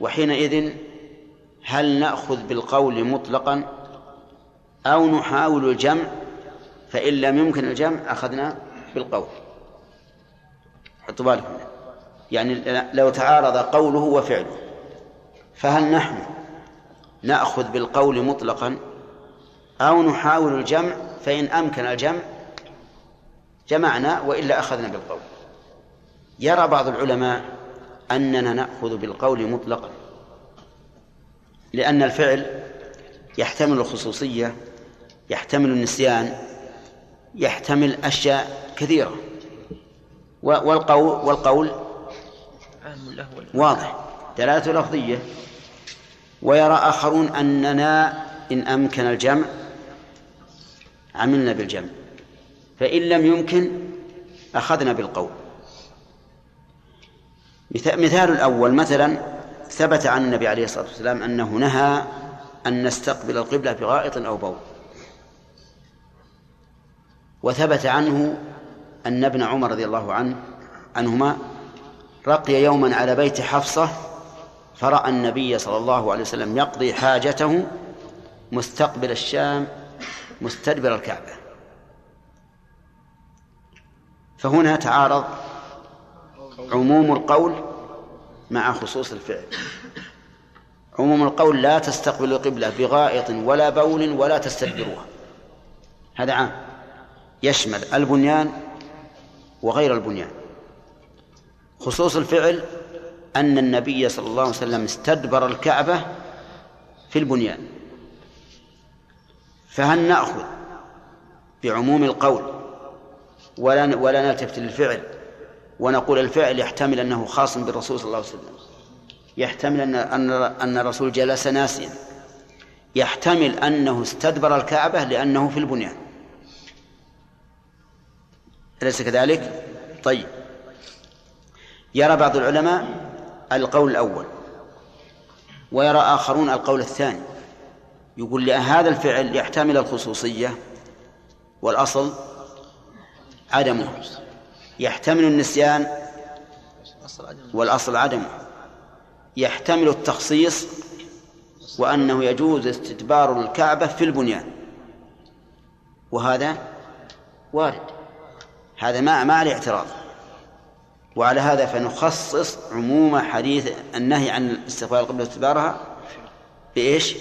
A: وحينئذ هل نأخذ بالقول مطلقا أو نحاول الجمع؟ فإن لم يمكن الجمع أخذنا بالقول. حطوا بالكم. يعني لو تعارض قوله وفعله فهل نحن نأخذ بالقول مطلقا أو نحاول الجمع؟ فإن أمكن الجمع جمعنا وإلا أخذنا بالقول. يرى بعض العلماء أننا نأخذ بالقول مطلقا لأن الفعل يحتمل الخصوصية يحتمل النسيان يحتمل أشياء كثيرة. والقول والقول واضح دلالته لفظية. ويرى آخرون أننا إن أمكن الجمع عملنا بالجمع فإن لم يمكن أخذنا بالقول. مثال الأول مثلا ثبت عن النبي عليه الصلاة والسلام أنه نهى أن نستقبل القبلة بغائط أو بول. وثبت عنه أن ابن عمر رضي الله عنه عنهما رقي يوما على بيت حفصة فرأى النبي صلى الله عليه وسلم يقضي حاجته مستقبل الشام مستدبر الكعبة. فهنا تعارض عموم القول مع خصوص الفعل. عموم القول لا تستقبل القبلة بغائط ولا بول ولا تستدبروها. هذا عام. يشمل البنيان وغير البنيان. خصوص الفعل أن النبي صلى الله عليه وسلم استدبر الكعبة في البنيان. فهل نأخذ بعموم القول ولا ولا نلتفت للفعل ونقول الفعل يحتمل أنه خاص بالرسول صلى الله عليه وسلم. يحتمل أن أن أن الرسول جلس ناسيا. يحتمل أنه استدبر الكعبة لأنه في البنيان. أليس كذلك؟ طيب. يرى بعض العلماء القول الأول ويرى آخرون القول الثاني. يقول هذا الفعل يحتمل الخصوصية والأصل عدمه. يحتمل النسيان والأصل عدمه يحتمل التخصيص وأنه يجوز استدبار الكعبة في البنيان. وهذا وارد. هذا ما ما عليه اعتراض. وعلى هذا فنخصص عموم حديث النهي عن استقبال القبلة واستدبارها بإيش؟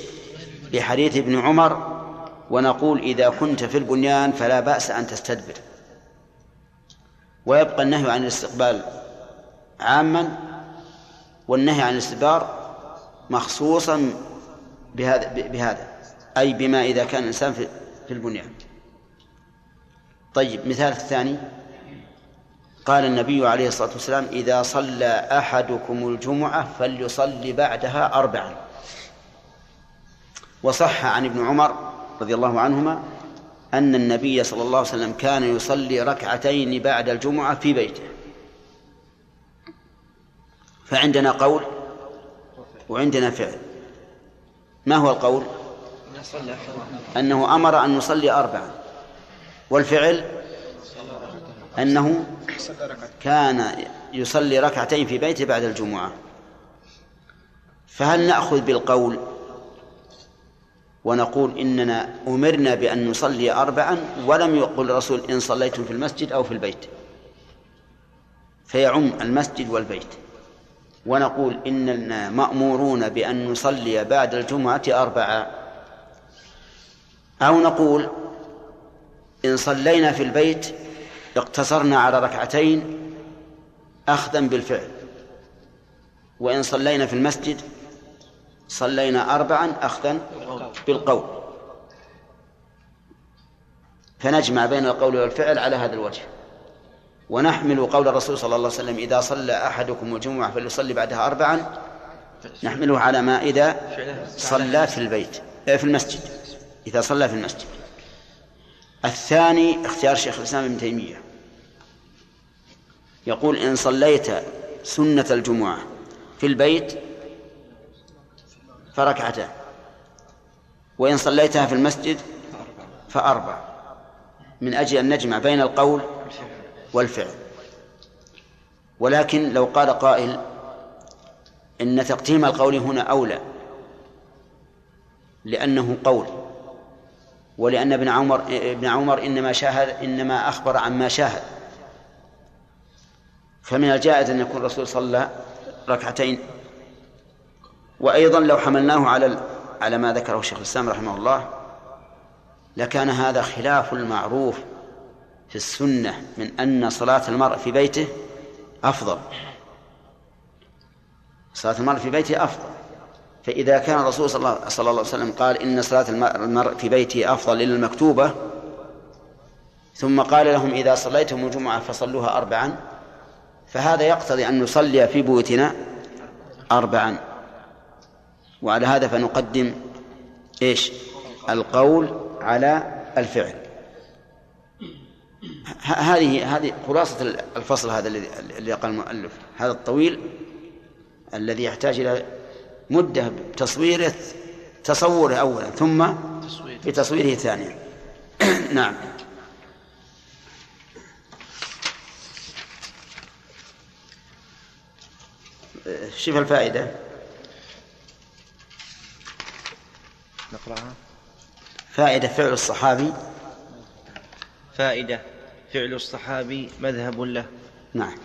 A: بحديث ابن عمر ونقول إذا كنت في البنيان فلا بأس أن تستدبر. ويبقى النهي عن الاستقبال عاما والنهي عن الاستدبار مخصوصا بهذا بهذا. أي بما إذا كان الإنسان في البنيان. طيب مثال الثاني. قال النبي عليه الصلاة والسلام إذا صلى أحدكم الجمعة فليصلي بعدها أربعا. وصح عن ابن عمر رضي الله عنهما أن النبي صلى الله عليه وسلم كان يصلي ركعتين بعد الجمعة في بيته. فعندنا قول وعندنا فعل. ما هو القول؟ أنه أمر أن نصلي أربعا والفعل؟ أنه كان يصلي ركعتين في بيته بعد الجمعة. فهل نأخذ بالقول ونقول إننا أمرنا بأن نصلي أربعا ولم يقل الرسول إن صليتم في المسجد أو في البيت. فيعم المسجد والبيت. ونقول إننا مأمورون بأن نصلي بعد الجمعة أربعة أو نقول إن صلينا في البيت اقتصرنا على ركعتين أخذا بالفعل. وإن صلينا في المسجد صلينا أربعا أخذا بالقول. فنجمع بين القول والفعل على هذا الوجه. ونحمل قول الرسول صلى الله عليه وسلم إذا صلى أحدكم الجمعة فليصلي بعدها أربعا نحمله على ما إذا صلى في البيت في المسجد إذا صلى في المسجد. الثاني اختيار شيخ الإسلام ابن تيمية. يقول إن صليت سنة الجمعة في البيت فركعتان. وإن صليتها في المسجد فأربع. من أجل أن نجمع بين القول والفعل. ولكن لو قال قائل إن تقديم القول هنا أولى لأنه قول ولأن ابن عمر ابن عمر إنما شاهد إنما أخبر عما شاهد. فمن الجائز أن يكون الرسول صلى ركعتين وأيضا لو حملناه على على ما ذكره الشيخ الإسلام رحمه الله لكان هذا خلاف المعروف في السنة من أن صلاة المرء في بيته أفضل. صلاة المرء في بيته أفضل. فإذا كان الرسول صلى الله, صلى الله عليه وسلم قال إن صلاة المرء في بيته أفضل إلى المكتوبة ثم قال لهم إذا صليتم الجمعة فصلوها أربعا فهذا يقتضي أن نصلي في بيوتنا أربعا. وعلى هذا فنقدم إيش؟ القول على الفعل. هذه هذه خلاصة الفصل هذا الذي اللي قال المؤلف. هذا الطويل الذي يحتاج إلى مدة بتصويره تصوره أولا ثم بتصويره ثانيا. <coughs> نعم. شوف الفائدة.
E: نقرأها.
A: فائدة فعل الصحابي.
E: فائدة فعل الصحابي مذهب له.
A: نعم.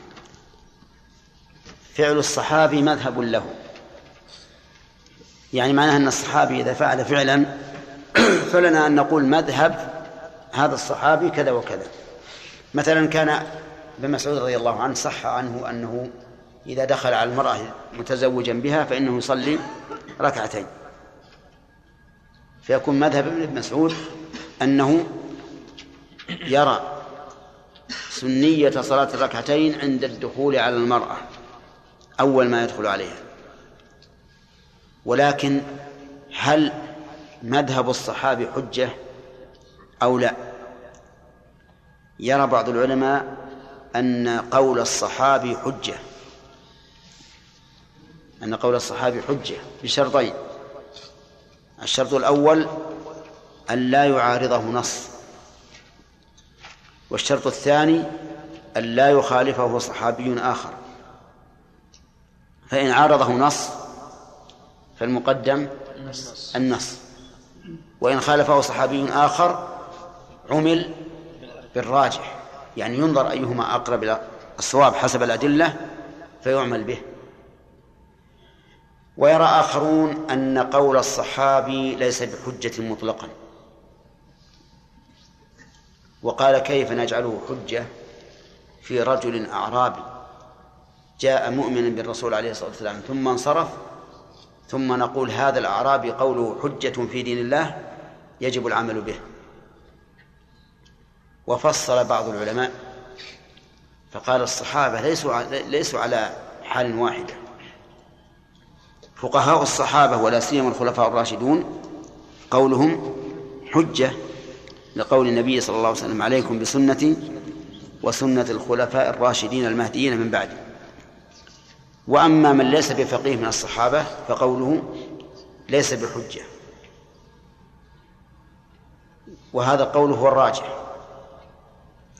A: فعل الصحابي مذهب له. يعني معناه أن الصحابي إذا فعل فعلا <clears throat> فلنا أن نقول مذهب هذا الصحابي كذا وكذا. مثلا كان ابن مسعود رضي الله عنه صح عنه أنه إذا دخل على المرأة متزوجا بها فإنه يصلي ركعتين. فيكون مذهب ابن مسعود أنه يرى سنية صلاة الركعتين عند الدخول على المرأة أول ما يدخل عليها. ولكن هل مذهب الصحابي حجة أو لا؟ يرى بعض العلماء أن قول الصحابي حجة أن قول الصحابي حجة بشرطين. الشرط الأول أن لا يعارضه نص والشرط الثاني أن لا يخالفه صحابي آخر. فإن عارضه نص فالمقدم النص. وإن خالفه صحابي آخر عمل بالراجح يعني ينظر أيهما أقرب إلى الصواب حسب الأدلة فيعمل به. ويرى آخرون أن قول الصحابي ليس بحجة مطلقا. وقال كيف نجعله حجة في رجل أعرابي؟ جاء مؤمنا بالرسول عليه الصلاة والسلام ثم انصرف ثم نقول هذا الأعرابي قوله حجة في دين الله يجب العمل به. وفصل بعض العلماء فقال الصحابة ليسوا ليسوا على حال واحدة. فقهاء الصحابة ولا سيما الخلفاء الراشدون قولهم حجة لقول النبي صلى الله عليه وسلم عليكم بسنتي وسنة الخلفاء الراشدين المهديين من بعدي. وأما من ليس بفقيه من الصحابة فقوله ليس بحجة. وهذا قوله هو الراجح.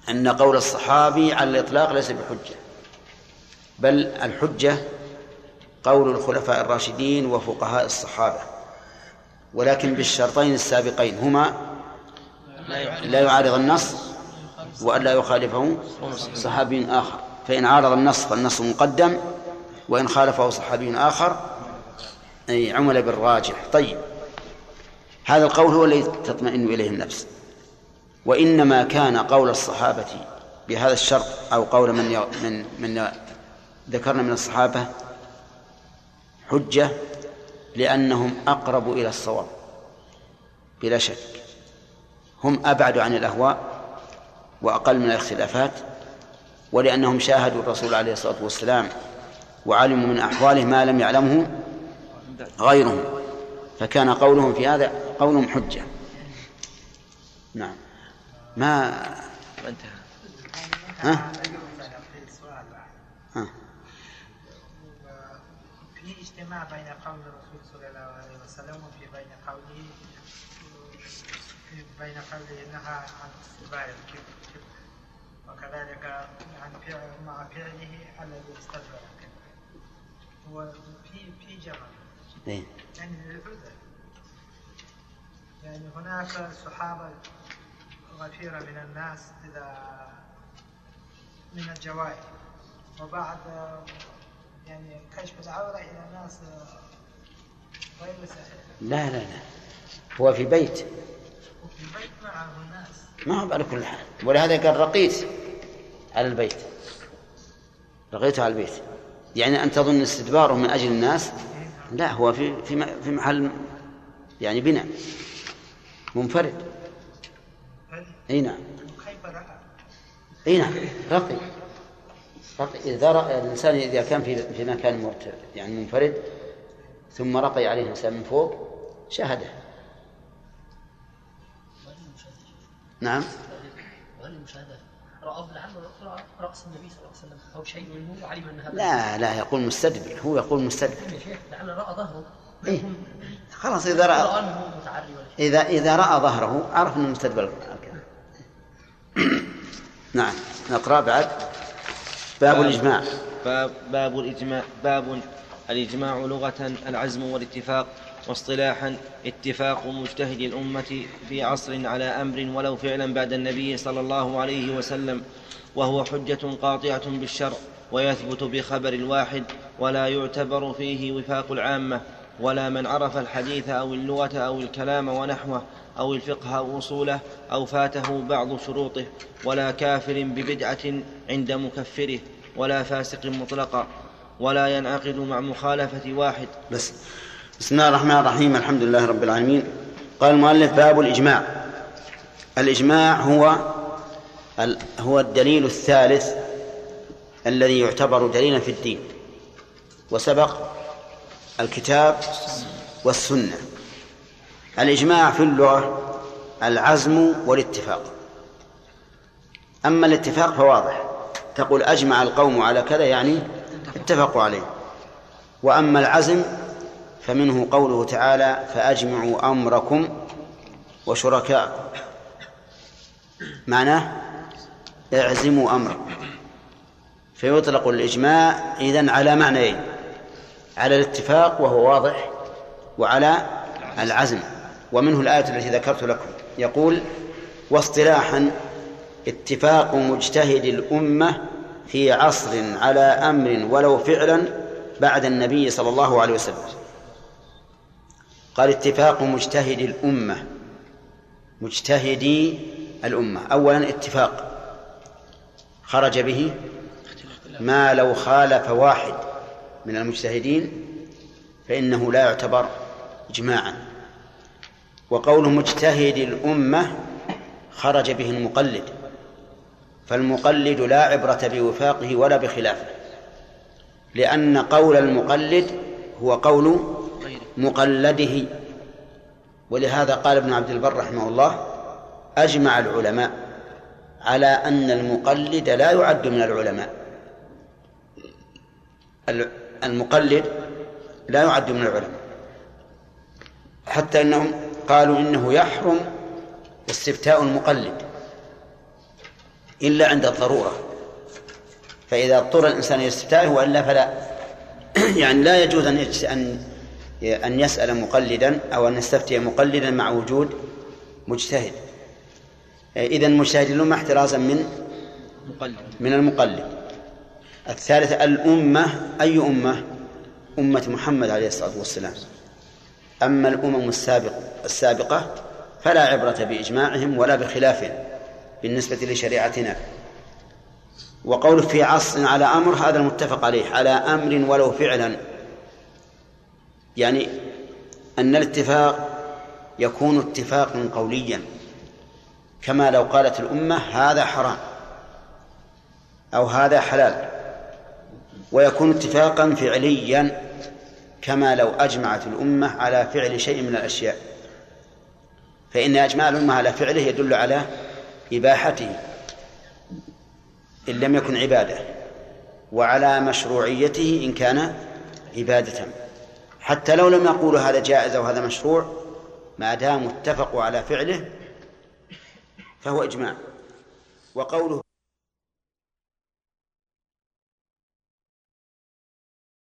A: أن قول الصحابي على الإطلاق ليس بحجة. بل الحجة قول الخلفاء الراشدين وفقهاء الصحابة. ولكن بالشرطين السابقين هما لا يعارض النص وألا يخالفه صحابي آخر. فإن عارض النص فالنص مقدم وإن خالفه صحابي آخر أي عمل بالراجح. طيب هذا القول هو الذي تطمئن إليه النفس. وإنما كان قول الصحابة بهذا الشرط أو قول من من من ذكرنا من الصحابة حجة لأنهم أقرب إلى الصواب. بلا شك. هم أبعد عن الأهواء وأقل من الاختلافات ولأنهم شاهدوا الرسول عليه الصلاة والسلام وعلموا من أحواله ما لم يعلمه غيرهم. فكان قولهم في هذا قولهم حجة. نعم. ما انتهى. ها؟
K: ها؟ اجتماع بين قول الرسول صلى الله عليه وسلم وفي بين قوله بين قوله نهى عن استتباع الكبر وكذلك عن فعل مع فعله الذي استدبر وفي في جمع.
A: إيه؟
K: يعني للعذر يعني هناك صحابة غفيرة من الناس إذا من الجوائز وبعد يعني كشف العورة إلى ناس غير صحيح
A: لا لا لا. هو في بيت.
K: وفي البيت معه الناس
A: ما هو على كل حال. ولهذا قال رقيت على البيت. رقيته على البيت. يعني أن تظن استدباره من أجل الناس؟ لا هو في في في محل يعني بناء. منفرد. أي نعم. أي نعم. رقي. إذا رأى الإنسان إذا كان في في مكان مرتفع يعني منفرد ثم رقي عليه الإنسان من فوق شاهده
L: نعم. وهل المشاهدة رأى لعل رأى رأس النبي صلى الله عليه وسلم أو شيء منه وعلم أن هذا
A: لا لا يقول مستدبر. هو يقول مستدبر.
L: لعل رأى ظهره
A: إيه؟ خلاص إذا رأى إذا إذا رأى ظهره عرف أنه مستدبر. نعم. نقرأ بعد. باب الإجماع.
E: باب, باب الإجماع باب الإجماع لغة العزم والاتفاق واصطلاحا. اتفاق مجتهد الأمة في عصر على أمر ولو فعلا بعد النبي صلى الله عليه وسلم وهو حجة قاطعة بالشرع ويثبت بخبر الواحد ولا يعتبر فيه وفاق العامة ولا من عرف الحديث أو اللغة أو الكلام ونحوه. أو الفقه أو أصوله أو فاته بعض شروطه ولا كافر ببدعة عند مكفره ولا فاسق مطلقا ولا ينعقد مع مخالفة واحد.
A: بس. بسم الله الرحمن الرحيم الحمد لله رب العالمين. قال المؤلف باب الإجماع. الإجماع هو هو الدليل الثالث الذي يعتبر دليلا في الدين وسبق الكتاب والسنة. الإجماع في اللغة العزم والاتفاق. أما الاتفاق فواضح. تقول أجمع القوم على كذا يعني اتفقوا عليه. وأما العزم فمنه قوله تعالى فأجمعوا أمركم وشركاءكم معناه اعزموا أمركم. فيطلق الإجماع إذن على معنيين. على الاتفاق وهو واضح وعلى العزم. ومنه الآية التي ذكرت لكم. يقول واصطلاحا اتفاق مجتهد الأمة في عصر على أمر ولو فعلا بعد النبي صلى الله عليه وسلم. قال اتفاق مجتهد الأمة. مجتهدي الأمة. أولا اتفاق. خرج به ما لو خالف واحد من المجتهدين فإنه لا يعتبر إجماعا. وقول مجتهد الأمة خرج به المقلد فالمقلد لا عبرة بوفاقه ولا بخلافه لأن قول المقلد هو قول مقلده ولهذا قال ابن عبد البر رحمه الله أجمع العلماء على أن المقلد لا يعد من العلماء. المقلد لا يعد من العلماء حتى أنهم قالوا إنه يحرم استفتاء المقلد إلا عند الضرورة. فإذا اضطر الإنسان إلى استفتائه وإلا فلا. <clears throat> يعني لا يجوز أن أن أن يسأل مقلدا أو أن يستفتي مقلدا مع وجود مجتهد. إذا مجتهد الأمة احترازا من من المقلد. الثالثة الأمة أي أمة؟ أمة محمد عليه الصلاة والسلام. أما الأمم السابق السابقة فلا عبرة بإجماعهم ولا بخلافهم بالنسبة لشريعتنا. وقول في عصر على أمر هذا المتفق عليه على أمر ولو فعلا. يعني أن الاتفاق يكون اتفاقا قوليا. كما لو قالت الأمة هذا حرام أو هذا حلال ويكون اتفاقا فعليا. كما لو أجمعت الأمة على فعل شيء من الأشياء. فإن إجماع الأمة على فعله يدل على إباحته إن لم يكن عبادة وعلى مشروعيته إن كان عبادة. حتى لو لم يقولوا هذا جائز أو هذا مشروع ما داموا اتفقوا على فعله فهو إجماع. وقوله